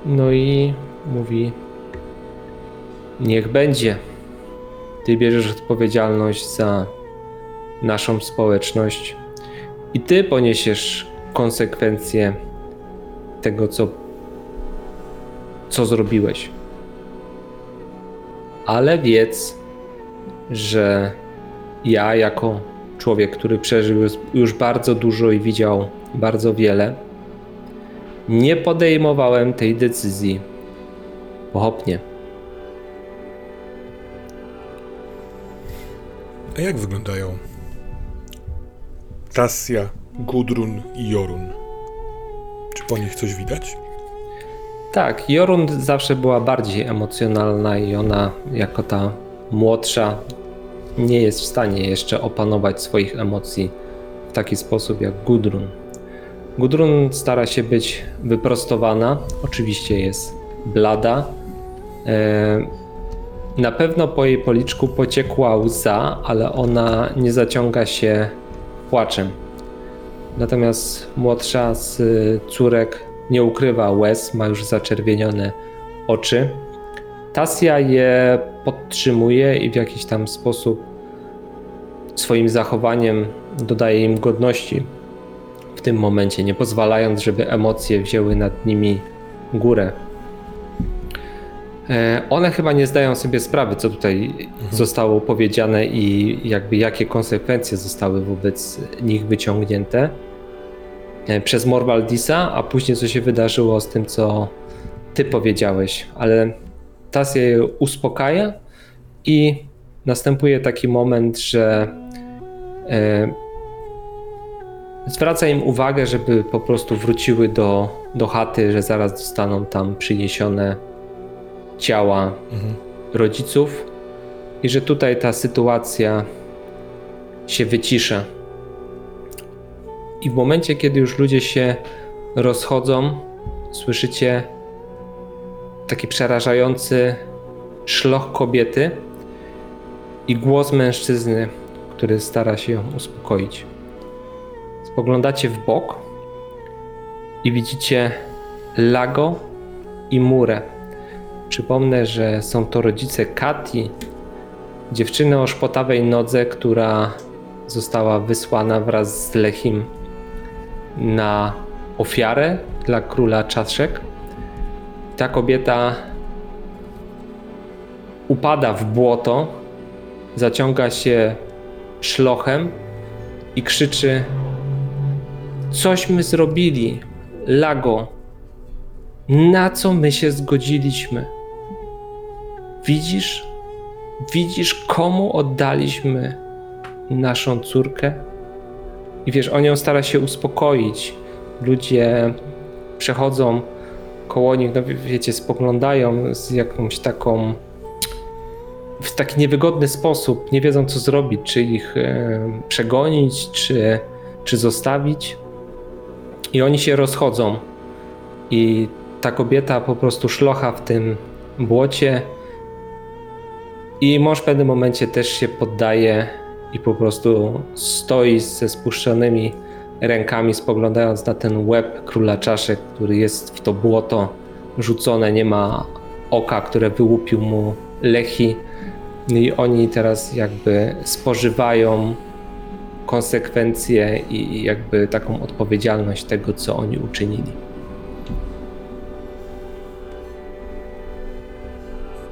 No i mówi: Niech będzie. Ty bierzesz odpowiedzialność za naszą społeczność i ty poniesiesz konsekwencje tego, co, co zrobiłeś. Ale wiedz, że ja, jako człowiek, który przeżył już, bardzo dużo i widział bardzo wiele, nie podejmowałem tej decyzji pochopnie. A jak wyglądają Tassia, Gudrun i Jorun? Czy po nich coś widać? Tak, Jorund zawsze była bardziej emocjonalna i ona, jako ta młodsza, nie jest w stanie jeszcze opanować swoich emocji w taki sposób jak Gudrun. Gudrun stara się być wyprostowana, oczywiście jest blada. E, Na pewno po jej policzku pociekła łza, ale ona nie zaciąga się płaczem. Natomiast młodsza z córek nie ukrywa łez, ma już zaczerwienione oczy. Tasja je podtrzymuje i w jakiś tam sposób swoim zachowaniem dodaje im godności w tym momencie, nie pozwalając, żeby emocje wzięły nad nimi górę. E, One chyba nie zdają sobie sprawy, co tutaj zostało powiedziane i jakby jakie konsekwencje zostały wobec nich wyciągnięte e, przez Morwaldisa, a później co się wydarzyło z tym, co ty powiedziałeś, ale Tasja je uspokaja i następuje taki moment, że e, zwraca im uwagę, żeby po prostu wróciły do, do chaty, że zaraz zostaną tam przyniesione ciała Mhm. rodziców i że tutaj ta sytuacja się wycisza. I w momencie, kiedy już ludzie się rozchodzą, słyszycie taki przerażający szloch kobiety i głos mężczyzny, który stara się ją uspokoić. Spoglądacie w bok i widzicie Lago i Murę. Przypomnę, że są to rodzice Kati, dziewczyny o szpotawej nodze, która została wysłana wraz z Lechim na ofiarę dla króla Czaszek. Ta kobieta upada w błoto, zaciąga się szlochem i krzyczy: Cośmy zrobili, Lago. Na co my się zgodziliśmy? Widzisz? Widzisz, komu oddaliśmy naszą córkę? I wiesz, on ją stara się uspokoić. Ludzie przechodzą koło nich, no wie- wiecie, spoglądają z jakąś taką w taki niewygodny sposób, nie wiedzą co zrobić, czy ich e, przegonić, czy, czy zostawić. I oni się rozchodzą. I ta kobieta po prostu szlocha w tym błocie. I mąż w pewnym momencie też się poddaje i po prostu stoi ze spuszczonymi rękami, spoglądając na ten łeb króla czaszek, który jest w to błoto rzucone. Nie ma oka, które wyłupił mu Lechi. I oni teraz jakby spożywają konsekwencje i jakby taką odpowiedzialność tego, co oni uczynili.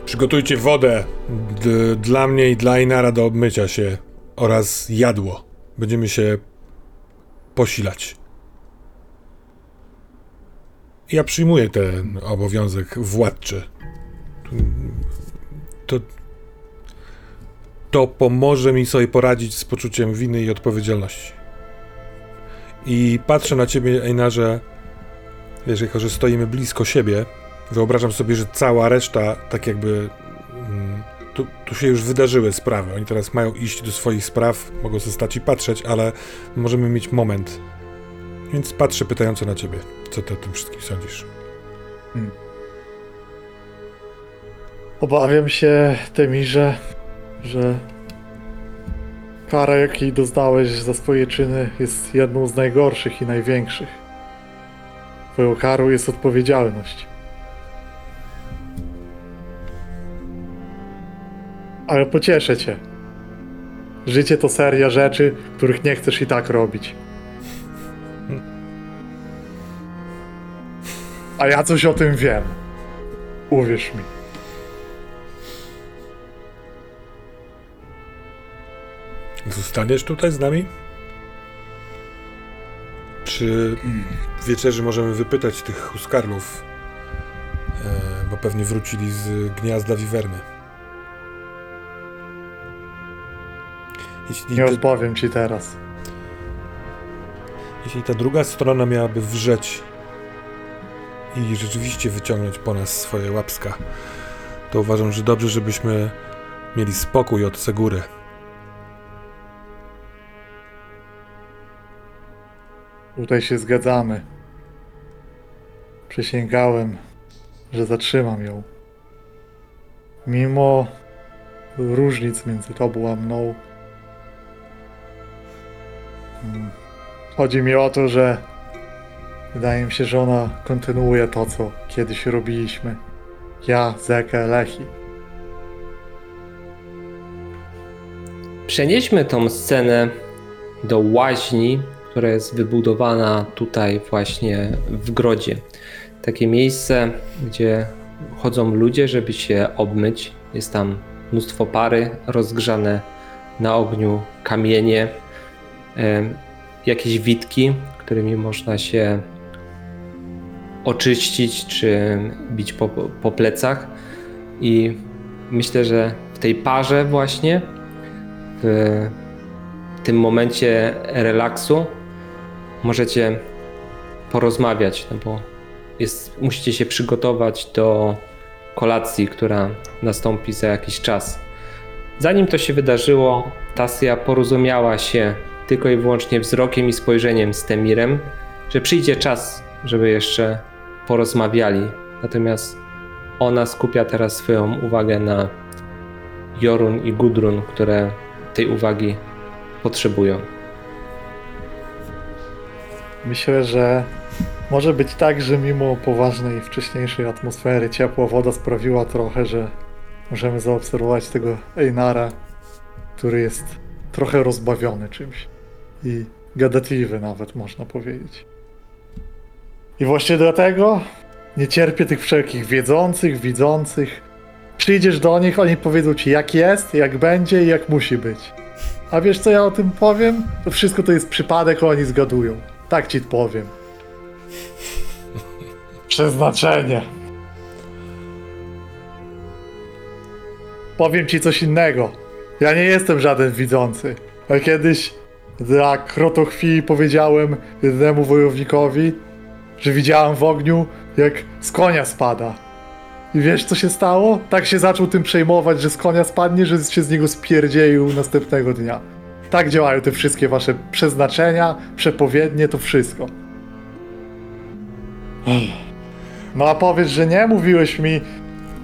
Przygotujcie wodę dla mnie i dla Inara do obmycia się oraz jadło. Będziemy się posilać. Ja przyjmuję ten obowiązek władczy. To, to pomoże mi sobie poradzić z poczuciem winy i odpowiedzialności. I patrzę na ciebie, Einarze, wiesz, jako że stoimy blisko siebie, Wyobrażam sobie, że cała reszta, tak jakby. mm, Tu, tu się już wydarzyły sprawy. Oni teraz mają iść do swoich spraw, mogą sobie stać i patrzeć, ale możemy mieć moment. Więc patrzę pytająco na ciebie. Co ty o tym wszystkim sądzisz? Obawiam się, Temirze, że kara, jakiej doznałeś za swoje czyny, jest jedną z najgorszych i największych. Twoją karą jest odpowiedzialność. Ale pocieszę cię. Życie to seria rzeczy, których nie chcesz i tak robić. A ja coś o tym wiem. Uwierz mi. Zostaniesz tutaj z nami? Czy w wieczerzy możemy wypytać tych huskarlów? E, bo pewnie wrócili z gniazda wiwerny. Jeśli Nie odpowiem ci teraz. Jeśli ta druga strona miałaby wrzeć i rzeczywiście wyciągnąć po nas swoje łapska, to uważam, że dobrze, żebyśmy mieli spokój od Segury. Tutaj się zgadzamy. Przysięgałem, że zatrzymam ją. Mimo różnic między tobą a mną. Chodzi mi o to, że wydaje mi się, że ona kontynuuje to, co kiedyś robiliśmy. Ja, Zeke, Lechi. Przenieśmy tą scenę do łaźni, która jest wybudowana tutaj właśnie w grodzie. Takie miejsce, gdzie chodzą ludzie, żeby się obmyć. Jest tam mnóstwo pary, rozgrzane na ogniu kamienie, jakieś witki, którymi można się oczyścić czy bić po, po plecach. I myślę, że w tej parze właśnie w tym momencie relaksu możecie porozmawiać, no bo jest, musicie się przygotować do kolacji, która nastąpi za jakiś czas. Zanim to się wydarzyło, Tasja porozumiała się tylko i wyłącznie wzrokiem i spojrzeniem z Temirem, że przyjdzie czas, żeby jeszcze porozmawiali. Natomiast ona skupia teraz swoją uwagę na Jorun i Gudrun, które tej uwagi potrzebują. Myślę, że może być tak, że mimo poważnej wcześniejszej atmosfery ciepła woda sprawiła trochę, że możemy zaobserwować tego Einara, który jest trochę rozbawiony czymś i gadatliwy nawet można powiedzieć. I właśnie dlatego nie cierpię tych wszelkich wiedzących, widzących. Przyjdziesz do nich, oni powiedzą ci jak jest, jak będzie i jak musi być. A wiesz co ja o tym powiem? To wszystko to jest przypadek, oni zgadują. Tak ci powiem. Przeznaczenie. Powiem ci coś innego. Ja nie jestem żaden widzący. A kiedyś dla krotochwili powiedziałem jednemu wojownikowi, że widziałem w ogniu, jak z konia spada. I wiesz co się stało? Tak się zaczął tym przejmować, że z konia spadnie, że się z niego spierdzieją następnego dnia. Tak działają te wszystkie wasze przeznaczenia, przepowiednie, to wszystko. No a powiedz, że nie mówiłeś mi,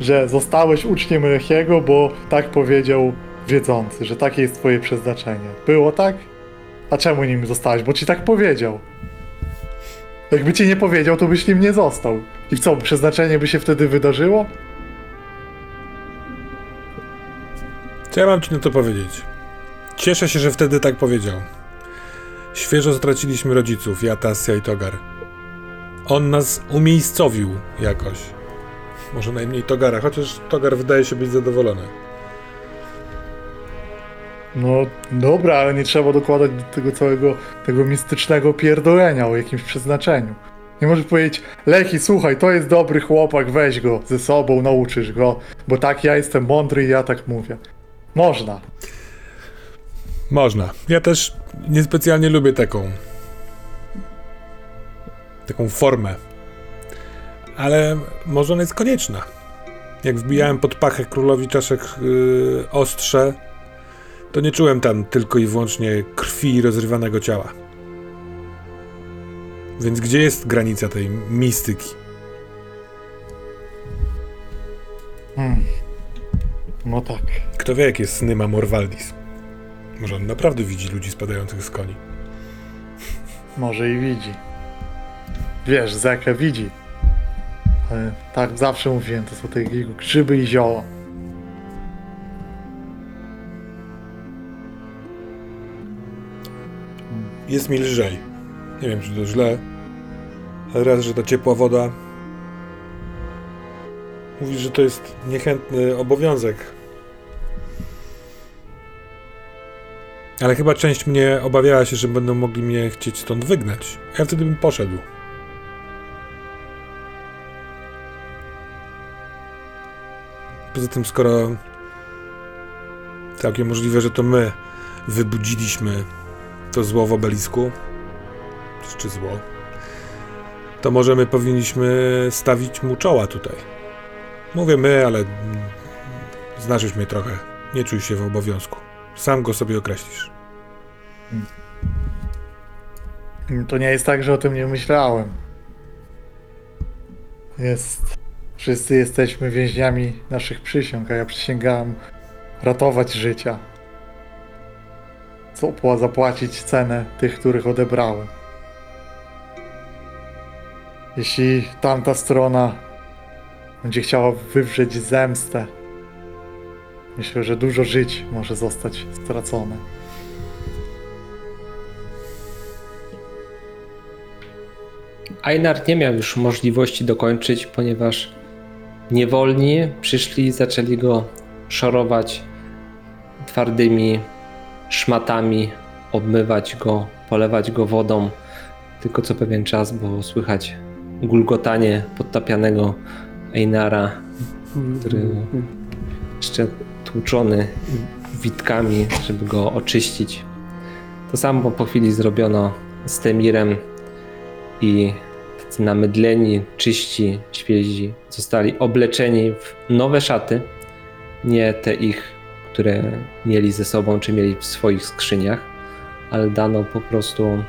że zostałeś uczniem Lechiego, bo tak powiedział wiedzący, że takie jest twoje przeznaczenie. Było tak? A czemu nim zostałeś? Bo ci tak powiedział. Jakby ci nie powiedział, to byś nim nie został. I co, przeznaczenie by się wtedy wydarzyło? Co ja mam ci na to powiedzieć? Cieszę się, że wtedy tak powiedział. Świeżo straciliśmy rodziców, ja, Tasja i Togar. On nas umiejscowił jakoś. Może najmniej Togara, chociaż Togar wydaje się być zadowolony. No dobra, ale nie trzeba dokładać do tego całego tego mistycznego pierdolenia o jakimś przeznaczeniu. Nie możesz powiedzieć, Lechi, słuchaj, to jest dobry chłopak, weź go ze sobą, nauczysz go, bo tak ja jestem mądry i ja tak mówię. Można. Można. Ja też niespecjalnie lubię taką. taką formę. Ale może ona jest konieczna. Jak wbijałem pod pachę królowi czaszek yy, ostrze, to nie czułem tam tylko i wyłącznie krwi i rozrywanego ciała. Więc gdzie jest granica tej mistyki? Hmm. No tak. Kto wie, jakie sny ma Morwaldis? Może on naprawdę widzi ludzi spadających z koni. Może i widzi. Wiesz, Zekę widzi. Ale tak zawsze mówiłem, to są te grzyby i zioła. Jest mi lżej. Nie wiem, czy to źle. Raz, że ta ciepła woda. Mówisz, że to jest niechętny obowiązek. Ale chyba część mnie obawiała się, że będą mogli mnie chcieć stąd wygnać. Ja wtedy bym poszedł. Poza tym, skoro całkiem możliwe, że to my wybudziliśmy to zło w obelisku, czy zło, to może my powinniśmy stawić mu czoła tutaj. Mówię my, ale znasz już mnie trochę. Nie czuj się w obowiązku. Sam go sobie określisz. To nie jest tak, że o tym nie myślałem. Jest. Wszyscy jesteśmy więźniami naszych przysiąg, a ja przysięgałem ratować życia. Co zapłacić cenę tych, których odebrałem. Jeśli tamta strona będzie chciała wywrzeć zemstę, myślę, że dużo żyć może zostać stracone. Einar nie miał już możliwości dokończyć, ponieważ niewolni przyszli i zaczęli go szorować twardymi szmatami, obmywać go, polewać go wodą. Tylko co pewien czas, bo słychać gulgotanie podtapianego Einara, który jeszcze tłuczony witkami, żeby go oczyścić. To samo po chwili zrobiono z Temirem i tacy namydleni, czyści, świezi zostali obleczeni w nowe szaty, nie te ich, które mieli ze sobą czy mieli w swoich skrzyniach, ale dano po prostu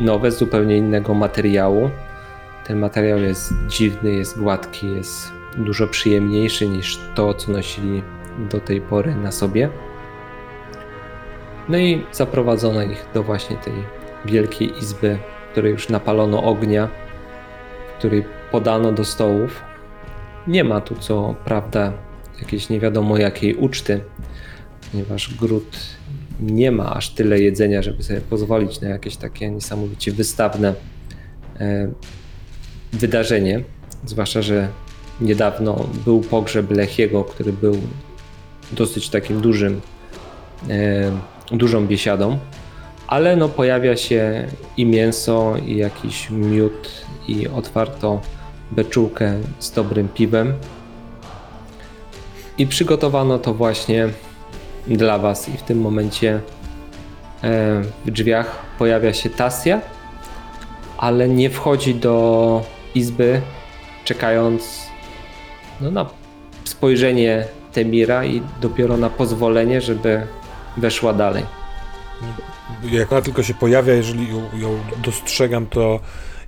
nowe, zupełnie innego materiału. Ten materiał jest dziwny, jest gładki, jest dużo przyjemniejszy niż to, co nosili do tej pory na sobie. No i zaprowadzono ich do właśnie tej wielkiej izby, w której już napalono ognia, w której podano do stołów. Nie ma tu co prawda jakiejś nie wiadomo jakiej uczty, ponieważ gród nie ma aż tyle jedzenia, żeby sobie pozwolić na jakieś takie niesamowicie wystawne e, wydarzenie. Zwłaszcza, że niedawno był pogrzeb Lechiego, który był dosyć takim dużym, e, dużą biesiadą, ale no pojawia się i mięso, i jakiś miód, i otwarto beczułkę z dobrym piwem. I przygotowano to właśnie dla Was. I w tym momencie e, w drzwiach pojawia się Tasja, ale nie wchodzi do izby, czekając no, na spojrzenie Temira i dopiero na pozwolenie, żeby weszła dalej. Jak ona tylko się pojawia, jeżeli ją, ją dostrzegam, to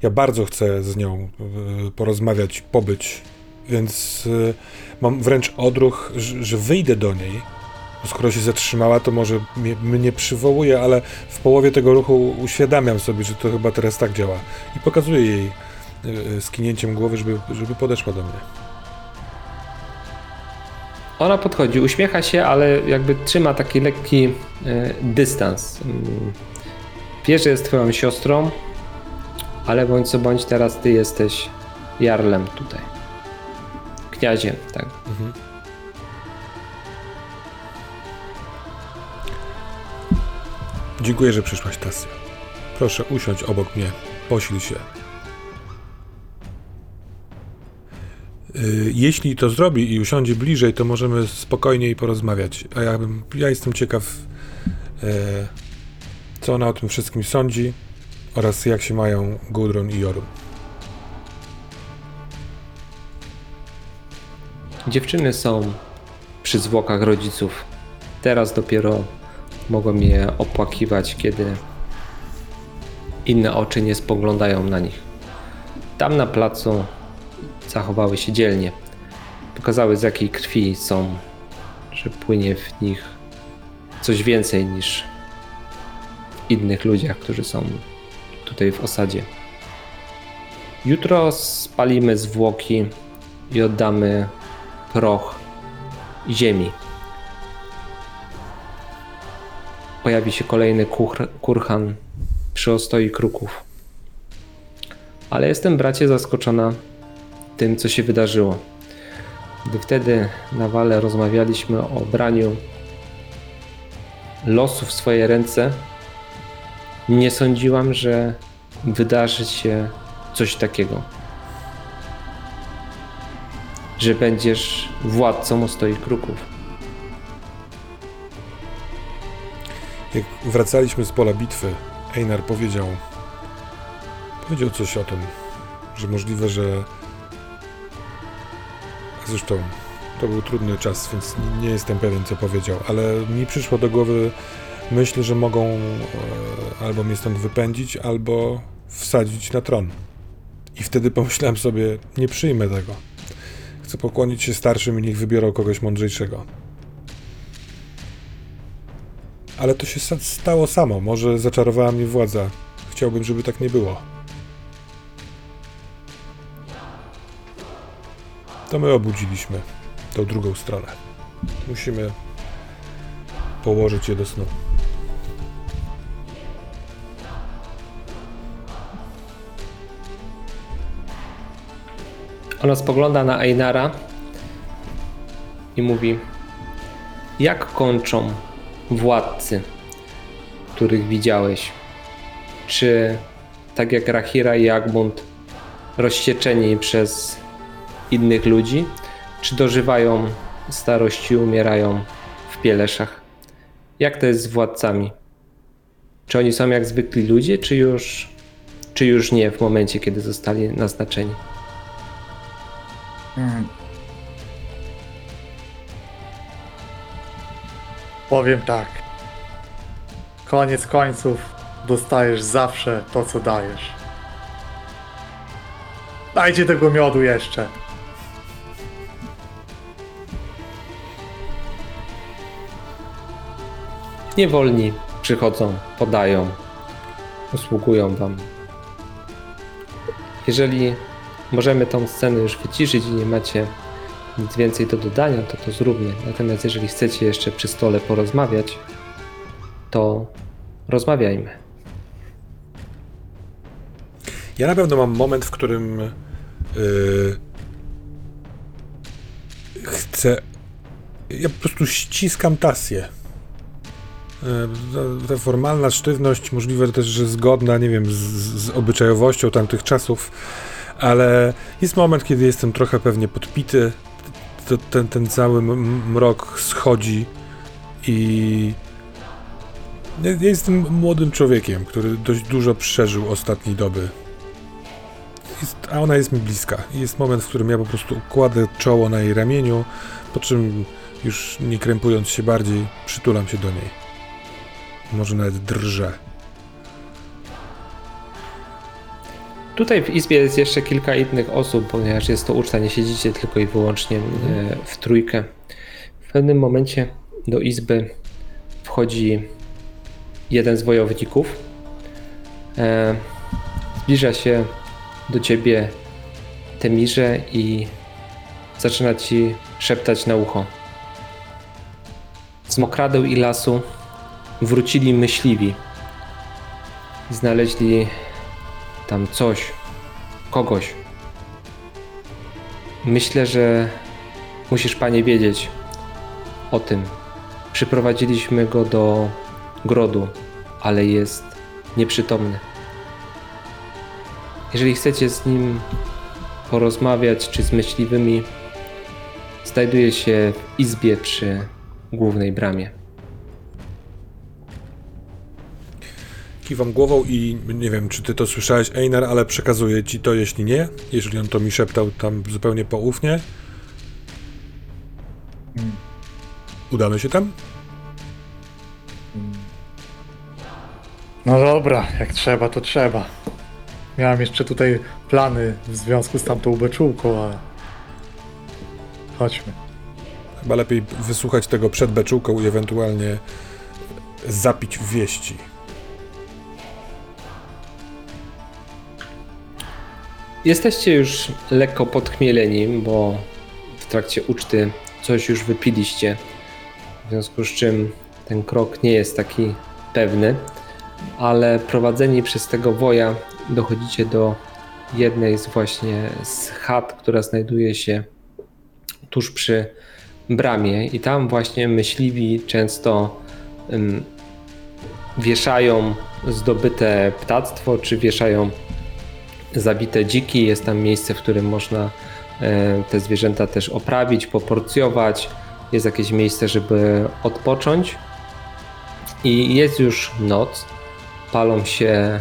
ja bardzo chcę z nią y, porozmawiać, pobyć, więc y, mam wręcz odruch, że, że wyjdę do niej. Skoro się zatrzymała, to może mnie, mnie przywołuje, ale w połowie tego ruchu uświadamiam sobie, że to chyba teraz tak działa. I pokazuję jej y, y, skinięciem głowy, żeby, żeby podeszła do mnie. Ona podchodzi, uśmiecha się, ale jakby trzyma taki lekki e, dystans. Mm. Wie, że jest twoją siostrą, ale bądź co bądź teraz ty jesteś jarlem tutaj. Kniaziem, tak. Mhm. Dziękuję, że przyszłaś, Tasja. Proszę usiądź obok mnie, posil się. Y, Jeśli to zrobi i usiądzie bliżej, to możemy spokojniej porozmawiać. A ja, bym, ja jestem ciekaw, e, co ona o tym wszystkim sądzi oraz jak się mają Gudrun i Jorun. Dziewczyny są przy zwłokach rodziców. Teraz dopiero mogą je opłakiwać, kiedy inne oczy nie spoglądają na nich. Tam na placu zachowały się dzielnie. Pokazały z jakiej krwi są, że płynie w nich coś więcej niż w innych ludziach, którzy są tutaj w osadzie. Jutro spalimy zwłoki i oddamy proch ziemi. Pojawi się kolejny kuchr- kurhan przy ostoi kruków. Ale jestem, bracie, zaskoczona tym, co się wydarzyło. Gdy wtedy na wale rozmawialiśmy o braniu losu w swoje ręce, nie sądziłam, że wydarzy się coś takiego. Że będziesz władcą ostoi kruków. Jak wracaliśmy z pola bitwy, Einar powiedział, powiedział coś o tym, że możliwe, że zresztą to był trudny czas, więc nie jestem pewien, co powiedział, ale mi przyszło do głowy myśl, że mogą e, albo mnie stąd wypędzić, albo wsadzić na tron. I wtedy pomyślałem sobie, nie przyjmę tego. Chcę pokłonić się starszym i niech wybiorą kogoś mądrzejszego. Ale to się stało samo. Może zaczarowała mnie władza. Chciałbym, żeby tak nie było. To my obudziliśmy tą drugą stronę. Musimy położyć je do snu. Ona spogląda na Einara i mówi: Jak kończą władcy, których widziałeś? Czy tak jak Rahira i Agbund, rozścieczeni przez innych ludzi, czy dożywają starości i umierają w pieleszach? Jak to jest z władcami? Czy oni są jak zwykli ludzie, czy już, czy już nie w momencie, kiedy zostali naznaczeni? Powiem tak. Koniec końców dostajesz zawsze to, co dajesz. Dajcie tego miodu jeszcze. Niewolni przychodzą, podają, usługują wam. Jeżeli możemy tą scenę już wyciszyć i nie macie nic więcej do dodania, to to zróbmy. Natomiast jeżeli chcecie jeszcze przy stole porozmawiać, to rozmawiajmy. Ja na pewno mam moment, w którym yy, chcę. Ja po prostu ściskam tasję. Ta, ta formalna sztywność, możliwe też, że zgodna, nie wiem, z, z obyczajowością tamtych czasów, ale jest moment, kiedy jestem trochę pewnie podpity. Ten, ten cały mrok schodzi i ja jestem młodym człowiekiem, który dość dużo przeżył ostatniej doby. Jest, a ona jest mi bliska. Jest moment, w którym ja po prostu kładę czoło na jej ramieniu, po czym już nie krępując się bardziej, przytulam się do niej. Może nawet drżę. Tutaj w izbie jest jeszcze kilka innych osób, ponieważ jest to uczta, nie siedzicie tylko i wyłącznie e, w trójkę. W pewnym momencie do izby wchodzi jeden z wojowników. E, Zbliża się do ciebie Temirze i zaczyna ci szeptać na ucho. Z mokradeł i lasu wrócili myśliwi. Znaleźli tam coś, kogoś. Myślę, że musisz panie wiedzieć o tym. Przyprowadziliśmy go do grodu, ale jest nieprzytomny. Jeżeli chcecie z nim porozmawiać, czy z myśliwymi, znajduje się w izbie przy głównej bramie. Kiwam głową i nie wiem, czy ty to słyszałeś, Einar, ale przekazuję ci to, jeśli nie. Jeżeli on to mi szeptał tam zupełnie poufnie. Udamy się tam? No dobra, jak trzeba, to trzeba. Miałem jeszcze tutaj plany w związku z tamtą beczułką, ale... Chodźmy. Chyba lepiej wysłuchać tego przed beczułką i ewentualnie zapić wieści. Jesteście już lekko podchmieleni, bo w trakcie uczty coś już wypiliście. W związku z czym ten krok nie jest taki pewny, ale prowadzeni przez tego woja dochodzicie do jednej z właśnie z chat, która znajduje się tuż przy bramie i tam właśnie myśliwi często ym, wieszają zdobyte ptactwo, czy wieszają zabite dziki. Jest tam miejsce, w którym można e, te zwierzęta też oprawić, poporcjować. Jest jakieś miejsce, żeby odpocząć. I jest już noc. Palą się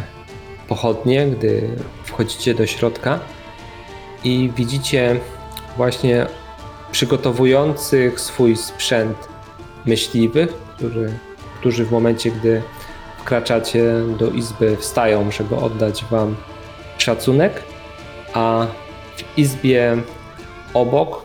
pochodnie, gdy wchodzicie do środka i widzicie właśnie przygotowujących swój sprzęt myśliwych, którzy, którzy w momencie, gdy wkraczacie do izby, wstają, żeby oddać wam szacunek, a w izbie obok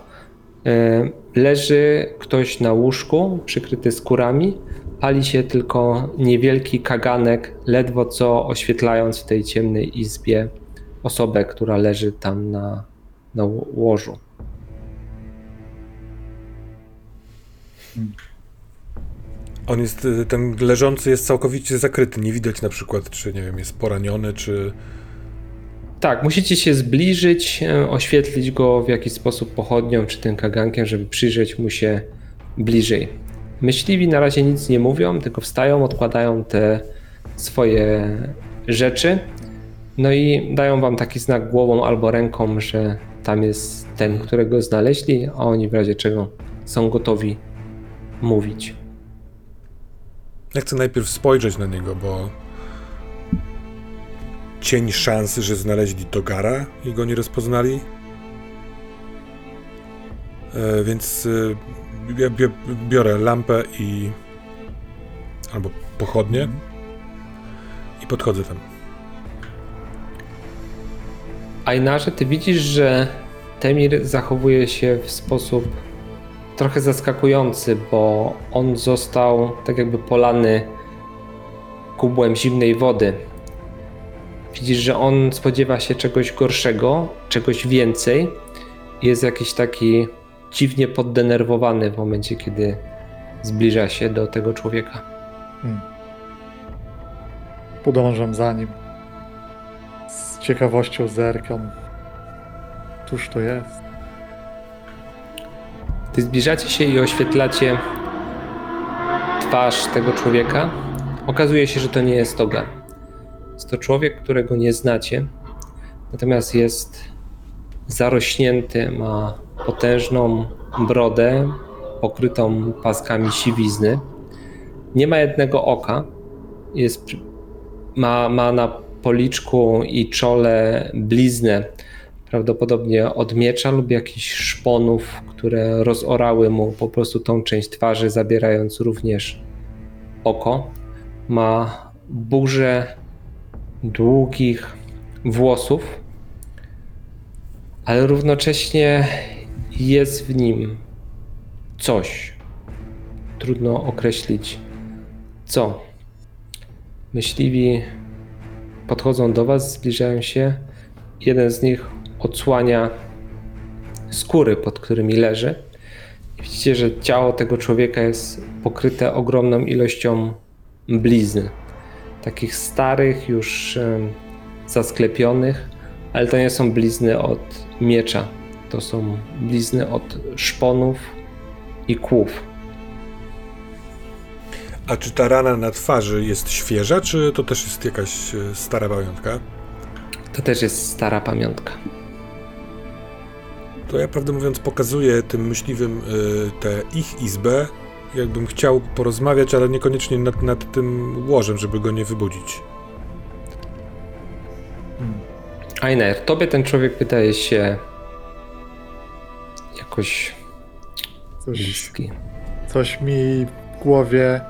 y, leży ktoś na łóżku przykryty skórami. Pali się tylko niewielki kaganek, ledwo co oświetlając w tej ciemnej izbie osobę, która leży tam na, na ło- łożu. On jest, y, ten leżący jest całkowicie zakryty. Nie widać na przykład, czy nie wiem, jest poraniony, czy. Tak, musicie się zbliżyć, e, oświetlić go w jakiś sposób pochodnią czy tym kagankiem, żeby przyjrzeć mu się bliżej. Myśliwi na razie nic nie mówią, tylko wstają, odkładają te swoje rzeczy. No i dają wam taki znak głową albo ręką, że tam jest ten, którego znaleźli, a oni w razie czego są gotowi mówić. Ja chcę najpierw spojrzeć na niego, bo cień szansy, że znaleźli Dogara i go nie rozpoznali. E, więc e, ja biorę lampę i albo pochodnie i podchodzę tam. Ajnarze, ty widzisz, że Temir zachowuje się w sposób trochę zaskakujący, bo on został tak jakby polany kubłem zimnej wody. Widzisz, że on spodziewa się czegoś gorszego, czegoś więcej. Jest jakiś taki dziwnie poddenerwowany w momencie, kiedy zbliża się do tego człowieka. Hmm. Podążam za nim. Z ciekawością zerkam. Cóż to jest? Gdy zbliżacie się i oświetlacie twarz tego człowieka, okazuje się, że to nie jest Toga. Jest to człowiek, którego nie znacie, natomiast jest zarośnięty, ma potężną brodę pokrytą paskami siwizny. Nie ma jednego oka. Jest, ma, ma na policzku i czole bliznę, prawdopodobnie od miecza lub jakichś szponów, które rozorały mu po prostu tą część twarzy, zabierając również oko. Ma burzę długich włosów, ale równocześnie jest w nim coś. Trudno określić co. Myśliwi podchodzą do Was, zbliżają się. Jeden z nich odsłania skóry, pod którymi leży. Widzicie, że ciało tego człowieka jest pokryte ogromną ilością blizn. Takich starych, już zasklepionych, ale to nie są blizny od miecza. To są blizny od szponów i kłów. A czy ta rana na twarzy jest świeża, czy to też jest jakaś e, stara pamiątka? To też jest stara pamiątka. To ja prawdę mówiąc pokazuję tym myśliwym y, tę ich izbę. Jakbym chciał porozmawiać, ale niekoniecznie nad, nad tym łożem, żeby go nie wybudzić. Ainer, tobie ten człowiek wydaje się jakoś Coś, bliski. coś mi w głowie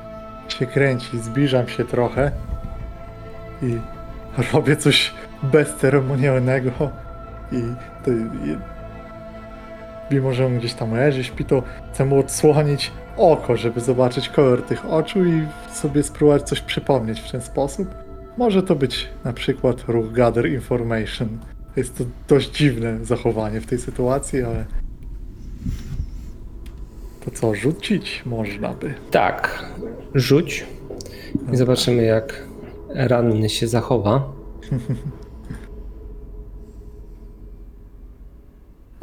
się kręci. Zbliżam się trochę i robię coś bezceremonialnego. I, to, i mimo, że on gdzieś tam leży, śpi, to chcę mu odsłonić oko, żeby zobaczyć kolor tych oczu i sobie spróbować coś przypomnieć w ten sposób. Może to być na przykład ruch Gather Information. Jest to dość dziwne zachowanie w tej sytuacji, ale to co, rzucić można by. Tak, rzuć i zobaczymy, jak ranny się zachowa.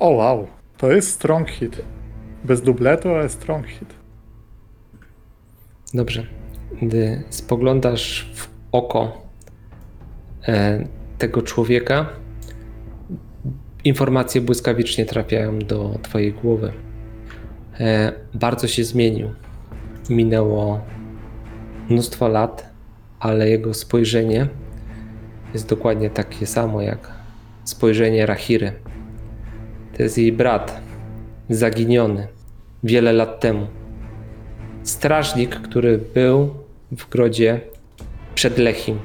O wow, to jest strong hit. Bez dubletu, ale strong hit. Dobrze. Gdy spoglądasz w oko e, tego człowieka, informacje błyskawicznie trafiają do Twojej głowy. E, bardzo się zmienił. Minęło mnóstwo lat, ale jego spojrzenie jest dokładnie takie samo jak spojrzenie Rahiry. To jest jej brat, zaginiony wiele lat temu strażnik, który był w grodzie przed Lechim.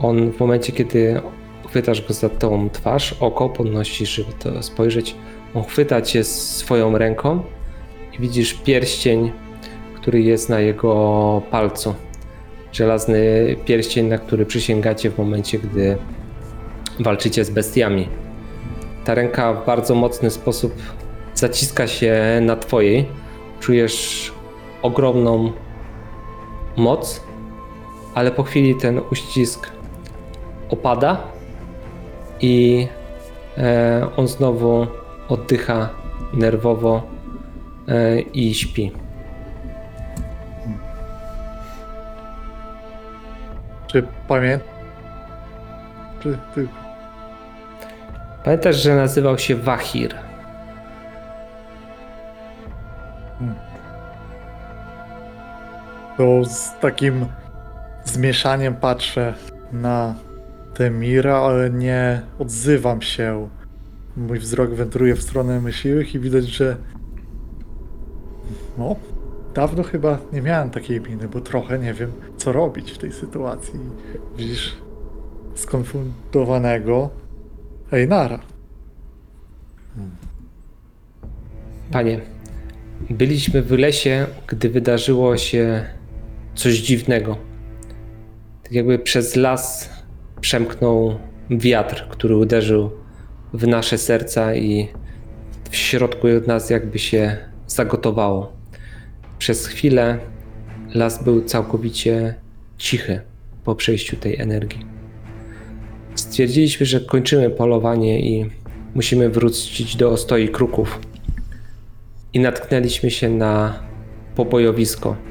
On w momencie, kiedy chwytasz go za tą twarz, oko podnosisz, żeby to spojrzeć, on chwyta cię swoją ręką i widzisz pierścień, który jest na jego palcu. Żelazny pierścień, na który przysięgacie w momencie, gdy walczycie z bestiami. Ta ręka w bardzo mocny sposób zaciska się na twojej. Czujesz ogromną moc, ale po chwili ten uścisk opada i e, on znowu oddycha nerwowo e, i śpi. Czy ty... Pamiętasz, że nazywał się Wahir. To z takim zmieszaniem patrzę na Temira, ale nie odzywam się. Mój wzrok wędruje w stronę myśliwych i widać, że no, dawno chyba nie miałem takiej miny, bo trochę nie wiem, co robić w tej sytuacji. Widzisz skonfundowanego Einara. Panie, byliśmy w lesie, gdy wydarzyło się coś dziwnego. Tak jakby przez las przemknął wiatr, który uderzył w nasze serca i w środku nas jakby się zagotowało. Przez chwilę las był całkowicie cichy po przejściu tej energii. Stwierdziliśmy, że kończymy polowanie i musimy wrócić do ostoi kruków. I natknęliśmy się na pobojowisko.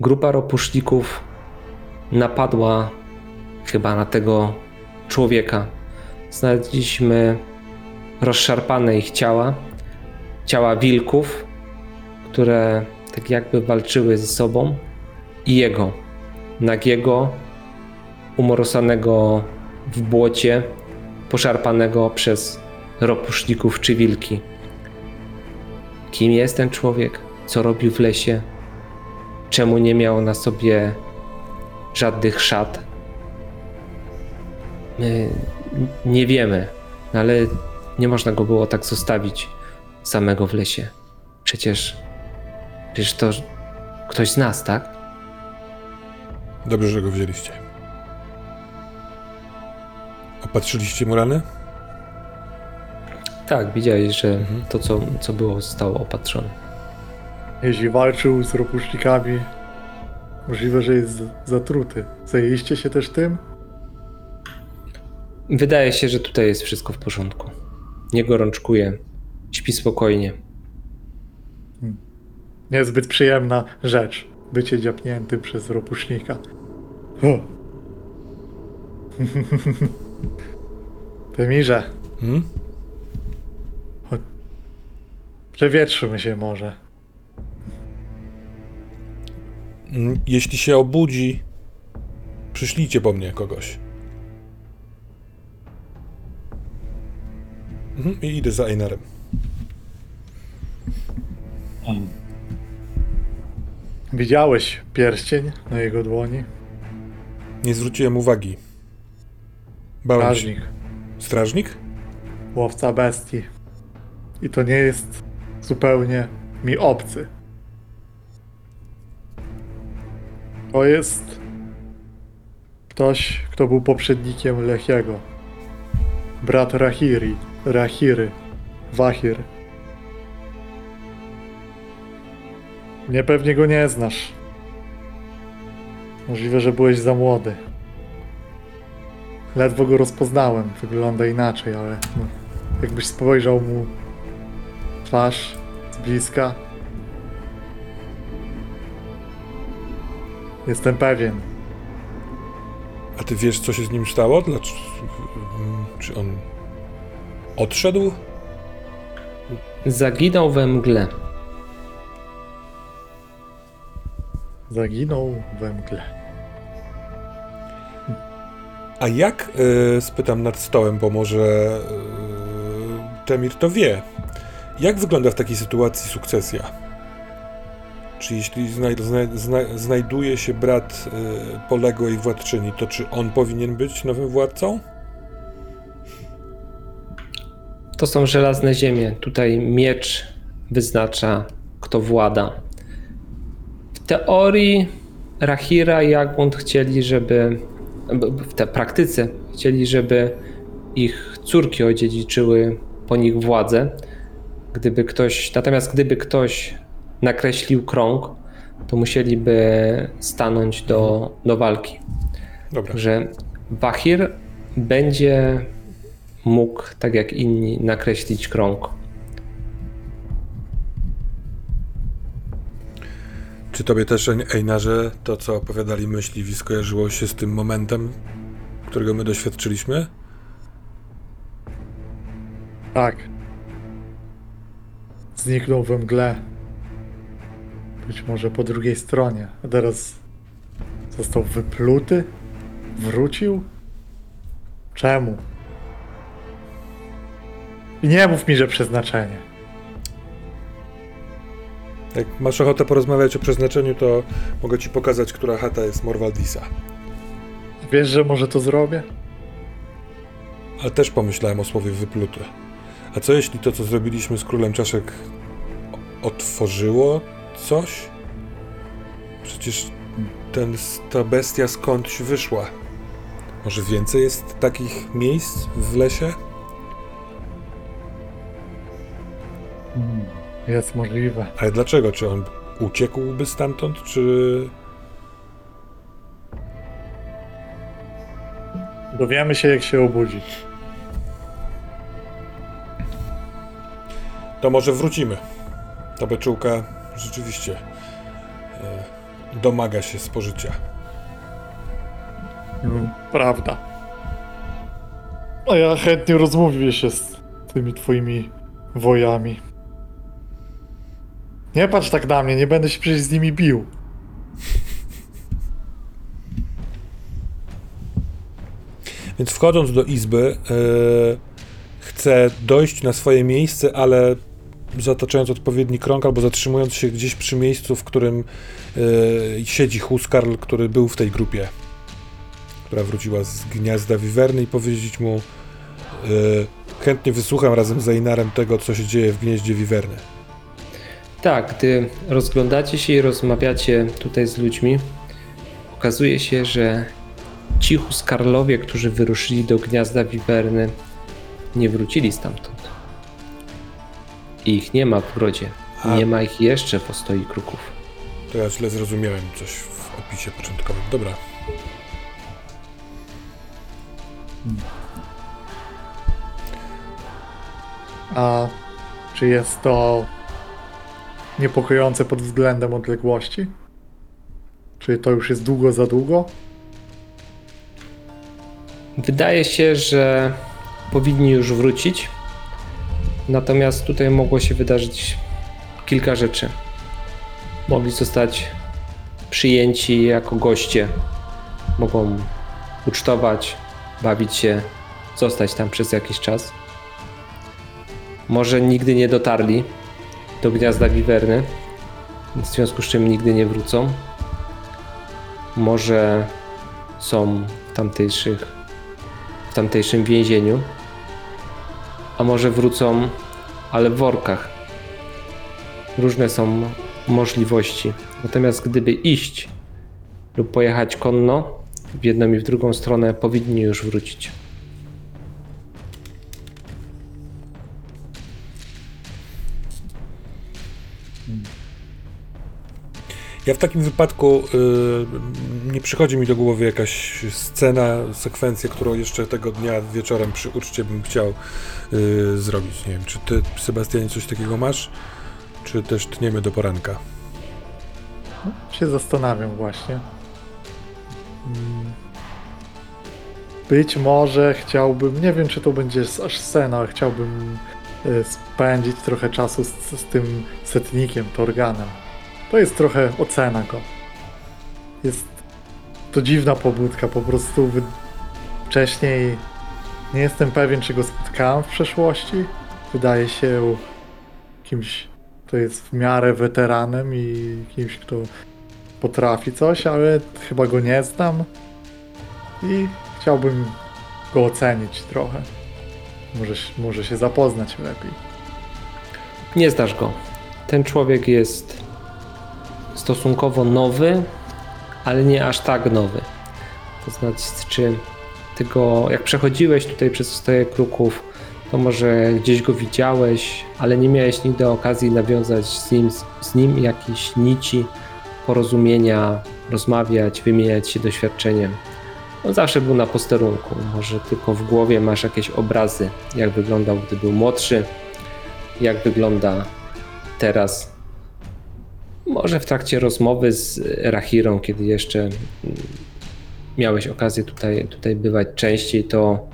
Grupa ropuszników napadła chyba na tego człowieka. Znaleźliśmy rozszarpane ich ciała, ciała wilków, które tak jakby walczyły ze sobą i jego, nagiego, umorosanego w błocie, poszarpanego przez ropuszników czy wilki. Kim jest ten człowiek? Co robił w lesie? Czemu nie miał na sobie żadnych szat? My nie wiemy, ale nie można go było tak zostawić samego w lesie. Przecież, przecież to ktoś z nas, tak? Dobrze, że go wzięliście. Opatrzyliście mu rany? Tak, widziałeś, że Mhm. to, co, co było, zostało opatrzone. Jeśli walczył z ropusznikami, możliwe, że jest zatruty. Zajęliście się też tym? Wydaje się, że tutaj jest wszystko w porządku. Nie gorączkuje, śpi spokojnie. Niezbyt przyjemna rzecz. Bycie dziapniętym przez ropusznika. O. Temirze, Hmm? przewietrzymy się może. Jeśli się obudzi, przyślijcie po mnie kogoś. Mhm, I idę za Einarem. Widziałeś pierścień na jego dłoni? Nie zwróciłem uwagi. Bałem się. Strażnik, Strażnik? łowca bestii. I to nie jest zupełnie mi obcy. To jest ktoś, kto był poprzednikiem Lechiego. Brat Rahiri, Rahiry, Wahir. Nie pewnie go nie znasz. Możliwe, że byłeś za młody. Ledwo go rozpoznałem. Wygląda inaczej, ale no, jakbyś spojrzał mu twarz z bliska. Jestem pewien. A ty wiesz, co się z nim stało? Dlaczego? Czy on odszedł? Zaginął we mgle. Zaginął we mgle. A jak, y, spytam nad stołem, bo może y, Temir to wie, jak wygląda w takiej sytuacji sukcesja? Czy jeśli znaj, znaj, zna, znajduje się brat y, poległej władczyni, to czy on powinien być nowym władcą? To są żelazne ziemie. Tutaj miecz wyznacza, kto włada. W teorii Rahira i Jagmund chcieli, żeby w tej praktyce chcieli, żeby ich córki odziedziczyły po nich władzę. Gdyby ktoś, natomiast gdyby ktoś nakreślił krąg, to musieliby stanąć do, do walki. Dobra. że Wahir będzie mógł, tak jak inni, nakreślić krąg. Czy tobie też, Ein- Einarze, to co opowiadali myśliwi skojarzyło się z tym momentem, którego my doświadczyliśmy? Tak. Zniknął we mgle. Być może po drugiej stronie. A teraz został wypluty? Wrócił? Czemu? I nie mów mi, że przeznaczenie. Jak masz ochotę porozmawiać o przeznaczeniu, to mogę ci pokazać, która chata jest Morwaldisa. Wiesz, że może to zrobię? Ale też pomyślałem o słowie wyplute. A co jeśli to, co zrobiliśmy z królem czaszek, otworzyło coś? Przecież ten, ta bestia skądś wyszła. Może więcej jest takich miejsc w lesie? Hmm, Jest możliwe. Ale dlaczego? Czy on uciekłby stamtąd, czy... Dowiemy się, jak się obudzi. To może wrócimy. Ta beczułka rzeczywiście e, domaga się spożycia. Mm, Prawda. A ja chętnie rozmówię się z tymi twoimi wojami. Nie patrz tak na mnie, nie będę się przecież z nimi bił. Więc wchodząc do izby, e, chcę dojść na swoje miejsce, ale zataczając odpowiedni krąg albo zatrzymując się gdzieś przy miejscu, w którym e, siedzi Huskarl, który był w tej grupie, która wróciła z gniazda Wiwerny i powiedzieć mu e, chętnie wysłucham razem z Einarem tego, co się dzieje w gnieździe Wiwerny. Tak, gdy rozglądacie się i rozmawiacie tutaj z ludźmi, okazuje się, że ci Huskarlowie, którzy wyruszyli do gniazda Wiwerny, nie wrócili stamtąd. I ich nie ma w brodzie. A- Nie ma ich jeszcze w ostoi kruków. To ja źle zrozumiałem coś w opisie początkowym. Dobra. A czy jest to niepokojące pod względem odległości? Czy to już jest długo za długo? Wydaje się, że powinni już wrócić. Natomiast tutaj mogło się wydarzyć kilka rzeczy. Mogli zostać przyjęci jako goście. Mogą ucztować, bawić się, zostać tam przez jakiś czas. Może nigdy nie dotarli do gniazda wiwerny, w związku z czym nigdy nie wrócą. Może są w tamtejszych w tamtejszym więzieniu. A może wrócą, ale w workach. Różne są możliwości. Natomiast gdyby iść lub pojechać konno, w jedną i w drugą stronę powinni już wrócić. Ja w takim wypadku y, nie przychodzi mi do głowy jakaś scena, sekwencja, którą jeszcze tego dnia wieczorem przy uczcie bym chciał y, zrobić. Nie wiem, czy ty, Sebastianie, coś takiego masz? Czy też tniemy do poranka? Się zastanawiam właśnie. Być może chciałbym, nie wiem czy to będzie aż scena, ale chciałbym e, spędzić trochę czasu z, z tym setnikiem, Torganem. To jest trochę ocena go. Jest to dziwna pobudka, po prostu wcześniej nie jestem pewien, czy go spotkałem w przeszłości. Wydaje się kimś, kto jest w miarę weteranem i kimś, kto potrafi coś, ale chyba go nie znam i chciałbym go ocenić trochę. Może, może się zapoznać lepiej. Nie znasz go. Ten człowiek jest stosunkowo nowy, ale nie aż tak nowy. To znaczy, ty go, jak przechodziłeś tutaj przez stoję kruków, to może gdzieś go widziałeś, ale nie miałeś nigdy okazji nawiązać z nim, z nim jakiejś nici porozumienia, rozmawiać, wymieniać się doświadczeniem. On zawsze był na posterunku. Może tylko w głowie masz jakieś obrazy, jak wyglądał, gdy był młodszy, jak wygląda teraz. Może w trakcie rozmowy z Rahirą, kiedy jeszcze miałeś okazję tutaj, tutaj bywać częściej, to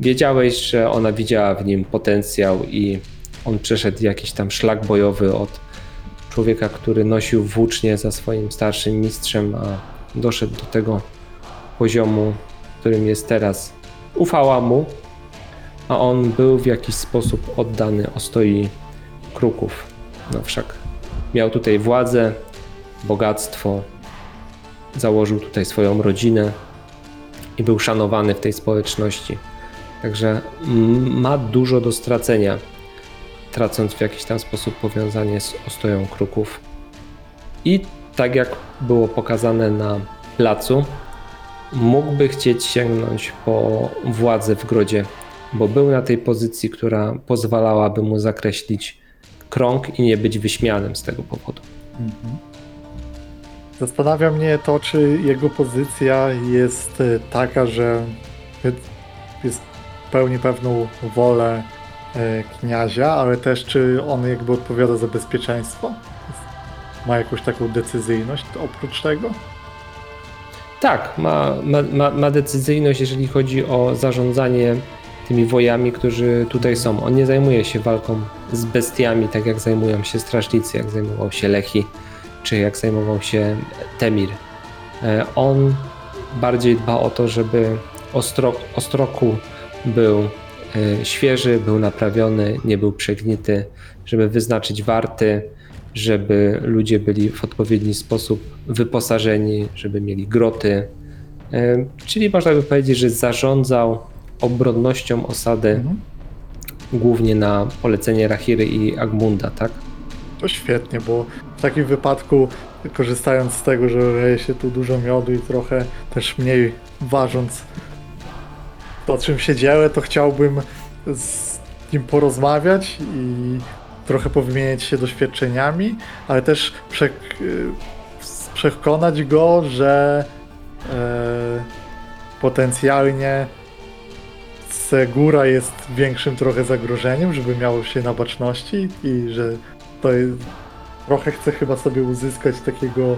wiedziałeś, że ona widziała w nim potencjał i on przeszedł jakiś tam szlak bojowy od człowieka, który nosił włócznie za swoim starszym mistrzem, a doszedł do tego poziomu, którym jest teraz. Ufała mu, a on był w jakiś sposób oddany ostoi kruków. No wszak miał tutaj władzę, bogactwo, założył tutaj swoją rodzinę i był szanowany w tej społeczności. Także ma dużo do stracenia. tracąc w jakiś tam sposób powiązanie z ostoją kruków. I tak jak było pokazane na placu, mógłby chcieć sięgnąć po władzę w grodzie, bo był na tej pozycji, która pozwalałaby mu zakreślić krąg i nie być wyśmianym z tego powodu. Mhm. Zastanawia mnie to, czy jego pozycja jest e, taka, że jest pełni pewną wolę e, kniazia, ale też czy on jakby odpowiada za bezpieczeństwo? Ma jakąś taką decyzyjność oprócz tego? Tak, ma, ma, ma, ma decyzyjność, jeżeli chodzi o zarządzanie tymi wojami, którzy tutaj są. On nie zajmuje się walką z bestiami, tak jak zajmują się strażnicy, jak zajmował się Lechi, czy jak zajmował się Temir. E, On bardziej dba o to, żeby ostro, ostroku był e, świeży, był naprawiony, nie był przegnity, żeby wyznaczyć warty, żeby ludzie byli w odpowiedni sposób wyposażeni, żeby mieli groty. E, Czyli można by powiedzieć, że zarządzał obronnością osady Mhm. głównie na polecenie Rahiry i Agmunda, tak? To świetnie, bo w takim wypadku, korzystając z tego, że leje się tu dużo miodu i trochę też mniej ważąc to, czym się dzielę, to chciałbym z nim porozmawiać i trochę powymieniać się doświadczeniami, ale też przek- przekonać go, że e, potencjalnie Segura jest większym trochę zagrożeniem, żeby miał się na baczności i że to jest, trochę chce chyba sobie uzyskać takiego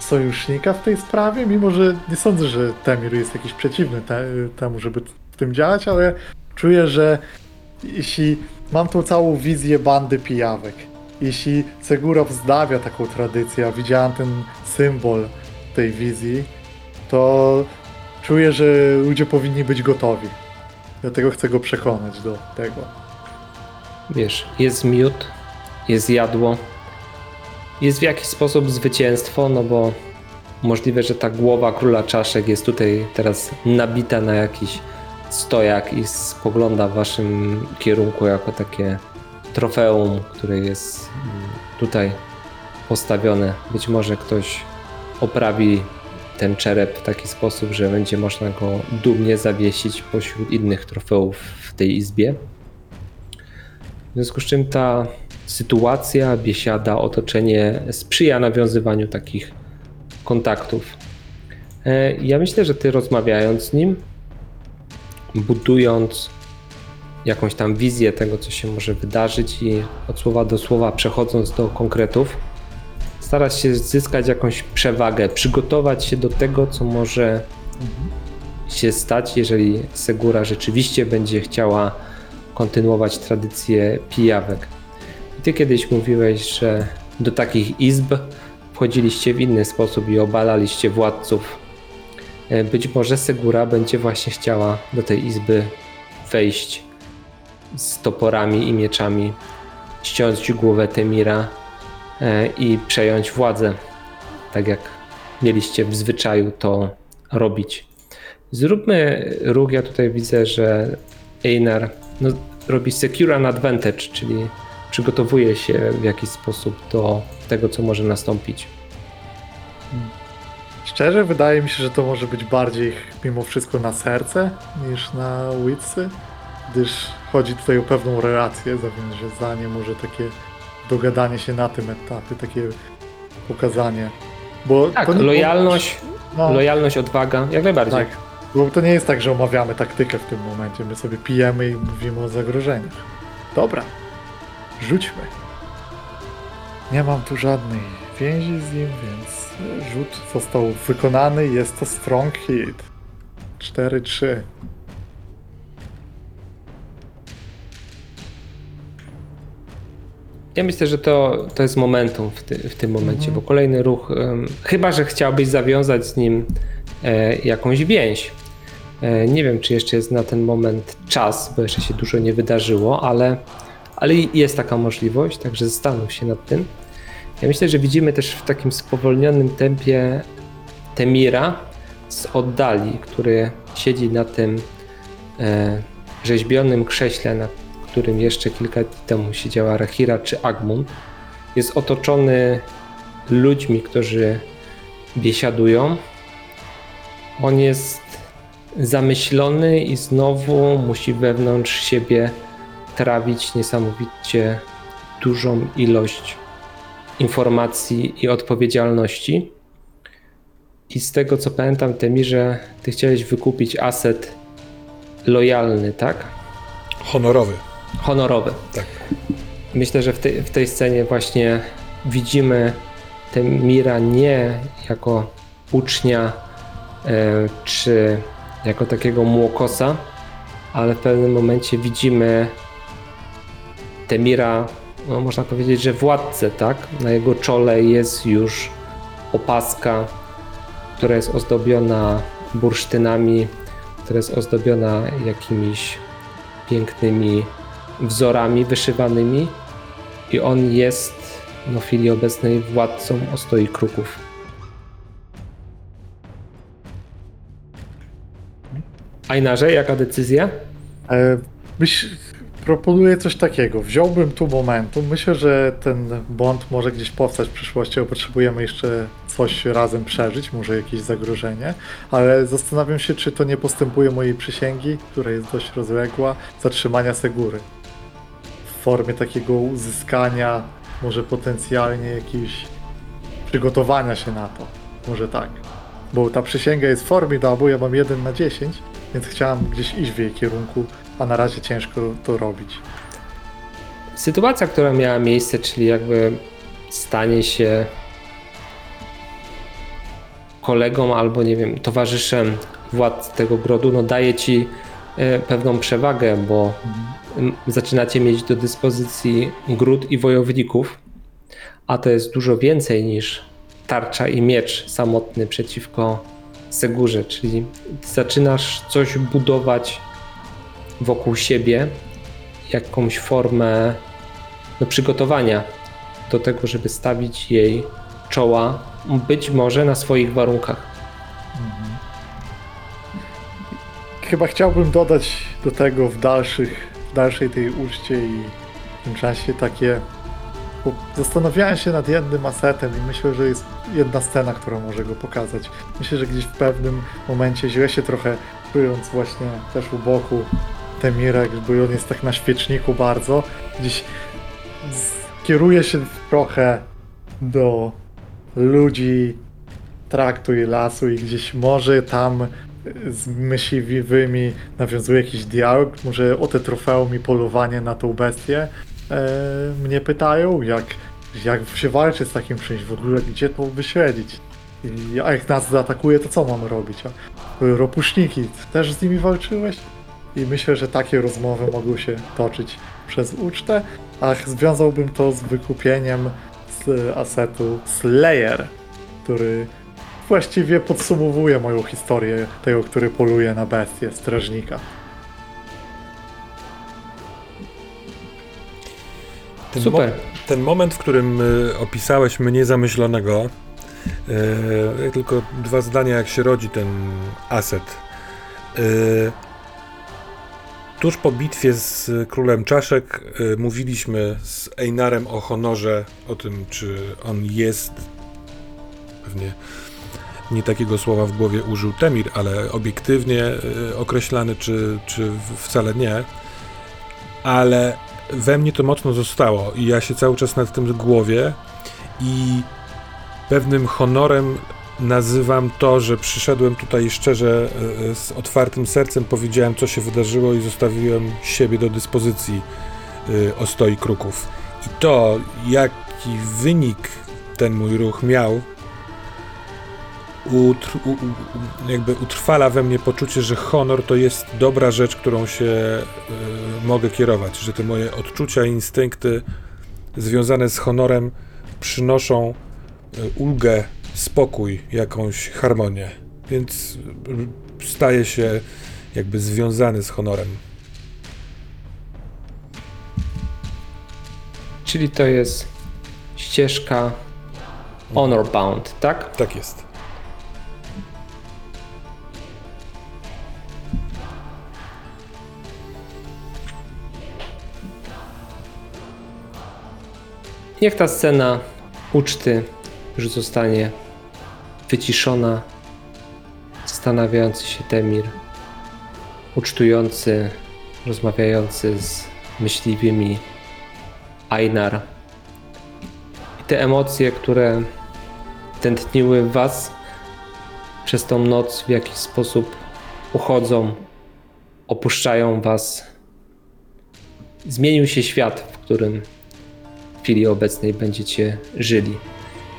sojusznika w tej sprawie, mimo że nie sądzę, że Temir jest jakiś przeciwny te, temu, żeby w tym działać, ale czuję, że jeśli mam tą całą wizję bandy pijawek, jeśli Segura wznawia taką tradycję, a widziałem ten symbol tej wizji, to czuję, że ludzie powinni być gotowi. Dlatego chcę go przekonać do tego. Wiesz, jest miód, jest jadło, jest w jakiś sposób zwycięstwo, no bo możliwe, że ta głowa króla czaszek jest tutaj teraz nabita na jakiś stojak i spogląda w waszym kierunku jako takie trofeum, które jest mm, tutaj postawione. Być może ktoś oprawi ten czerep w taki sposób, że będzie można go dumnie zawiesić pośród innych trofeów w tej izbie. W związku z czym ta sytuacja, biesiada, otoczenie sprzyja nawiązywaniu takich kontaktów. E, Ja myślę, że ty rozmawiając z nim, budując jakąś tam wizję tego, co się może wydarzyć i od słowa do słowa przechodząc do konkretów, starać się zyskać jakąś przewagę, przygotować się do tego, co może się stać, jeżeli Segura rzeczywiście będzie chciała kontynuować tradycję pijawek. Ty kiedyś mówiłeś, że do takich izb wchodziliście w inny sposób i obalaliście władców. E, Być może Segura będzie właśnie chciała do tej izby wejść z toporami i mieczami, ściąć głowę Temira i przejąć władzę, tak jak mieliście w zwyczaju to robić. Zróbmy ruch, ja tutaj widzę, że Einar no, robi secure an advantage, czyli przygotowuje się w jakiś sposób do tego, co może nastąpić. Szczerze, wydaje mi się, że to może być bardziej mimo wszystko na serce niż na witsy, gdyż chodzi tutaj o pewną relację, zawiązanie, może takie dogadanie się na tym etapie, takie pokazanie. Bo Tak, nie- lojalność, no, lojalność, odwaga, jak najbardziej. tak. Bo to nie jest tak, że omawiamy taktykę w tym momencie. My sobie pijemy i mówimy o zagrożeniach. Dobra, rzućmy. Nie mam tu żadnej więzi z nim, więc rzut został wykonany. Jest to strong hit. 4-3. Ja myślę, że to, to jest momentum w, ty, w tym momencie, Mhm. bo kolejny ruch, em, chyba że chciałbyś zawiązać z nim e, jakąś więź. E, nie wiem, czy jeszcze jest na ten moment czas, bo jeszcze się dużo nie wydarzyło, ale, ale jest taka możliwość, także zastanów się nad tym. Ja myślę, że widzimy też w takim spowolnionym tempie Temira z oddali, który siedzi na tym e, rzeźbionym krześle, na którym jeszcze kilka dni temu siedziała Rahira czy Agmund, jest otoczony ludźmi, którzy biesiadują. On jest zamyślony i znowu musi wewnątrz siebie trawić niesamowicie dużą ilość informacji i odpowiedzialności. I z tego co pamiętam, Temirze, ty chciałeś wykupić aset lojalny, tak? Honorowy. Honorowy. Tak. Myślę, że w tej, w tej scenie właśnie widzimy Temira nie jako ucznia e, czy jako takiego młokosa, ale w pewnym momencie widzimy Temira, no można powiedzieć, że władcę, tak? Na jego czole jest już opaska, która jest ozdobiona bursztynami, która jest ozdobiona jakimiś pięknymi wzorami wyszywanymi i on jest no, w chwili obecnej władcą Ostoi Kruków. Ajnarze, jaka decyzja? E, Myśl, proponuję coś takiego. Wziąłbym tu momentum. Myślę, że ten błąd może gdzieś powstać w przyszłości, bo potrzebujemy jeszcze coś razem przeżyć, może jakieś zagrożenie, ale zastanawiam się, czy to nie postępuje mojej przysięgi, która jest dość rozległa, zatrzymania Segury. Formie takiego uzyskania, może potencjalnie jakiegoś przygotowania się na to. Może tak. Bo ta przysięga jest w formie dabu, ja mam 1 na 10, więc chciałam gdzieś iść w jej kierunku, a na razie ciężko to robić. Sytuacja, która miała miejsce, czyli jakby stanie się kolegą albo nie wiem, towarzyszem władz tego grodu, no daje ci e, pewną przewagę, bo m, zaczynacie mieć do dyspozycji gród i wojowników, a to jest dużo więcej niż tarcza i miecz samotny przeciwko Segurze, czyli zaczynasz coś budować wokół siebie, jakąś formę no, przygotowania do tego, żeby stawić jej czoła, być może na swoich warunkach. Chyba chciałbym dodać do tego w dalszych, dalszej tej uczcie i w tym czasie takie. Zastanawiałem się nad jednym asetem i myślę, że jest jedna scena, która może go pokazać. Myślę, że gdzieś w pewnym momencie źle się trochę czując właśnie też u boku Temirek, bo on jest tak na świeczniku bardzo, gdzieś kieruje się trochę do ludzi traktu i lasu i gdzieś może tam z myśliwymi nawiązuje jakiś dialog, może o te trofeum i polowanie na tą bestię e, mnie pytają, jak, jak się walczy z takim czymś w ogóle, gdzie to wyśledzić. I, a jak nas zaatakuje, to co mam robić? A ropuśniki, też z nimi walczyłeś? I myślę, że takie rozmowy mogą się toczyć przez ucztę, a związałbym to z wykupieniem z asetu Slayer, który właściwie podsumowuje moją historię tego, który poluje na bestię, strażnika. Ten Super. ten moment, w którym y, opisałeś mnie zamyślonego, y, tylko dwa zdania, jak się rodzi ten aset. Y, tuż po bitwie z królem czaszek y, mówiliśmy z Einarem o honorze, o tym, czy on jest pewnie nie takiego słowa w głowie użył Temir, ale obiektywnie y, określany, czy, czy wcale nie. Ale we mnie to mocno zostało i ja się cały czas nad tym głowie i pewnym honorem nazywam to, że przyszedłem tutaj szczerze e, z otwartym sercem, powiedziałem co się wydarzyło i zostawiłem siebie do dyspozycji e, ostoi kruków. I to, jaki wynik ten mój ruch miał, utr, u, jakby utrwala we mnie poczucie, że honor to jest dobra rzecz, którą się y, mogę kierować, że te moje odczucia i instynkty związane z honorem przynoszą y, ulgę, spokój, jakąś harmonię. Więc y, staję się jakby związany z honorem. Czyli to jest ścieżka honor bound, tak? Tak jest. Niech ta scena uczty już zostanie wyciszona. Zastanawiający się Temir, ucztujący, rozmawiający z myśliwymi Einar. I te emocje, które tętniły w was przez tą noc w jakiś sposób uchodzą, opuszczają was. Zmienił się świat, w którym chwili obecnej będziecie żyli.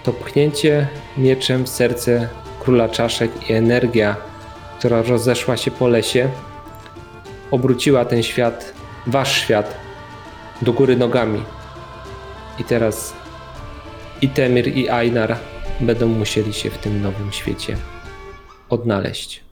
To pchnięcie mieczem w serce króla czaszek i energia, która rozeszła się po lesie, obróciła ten świat, wasz świat, do góry nogami. I teraz i Temir, i Einar będą musieli się w tym nowym świecie odnaleźć.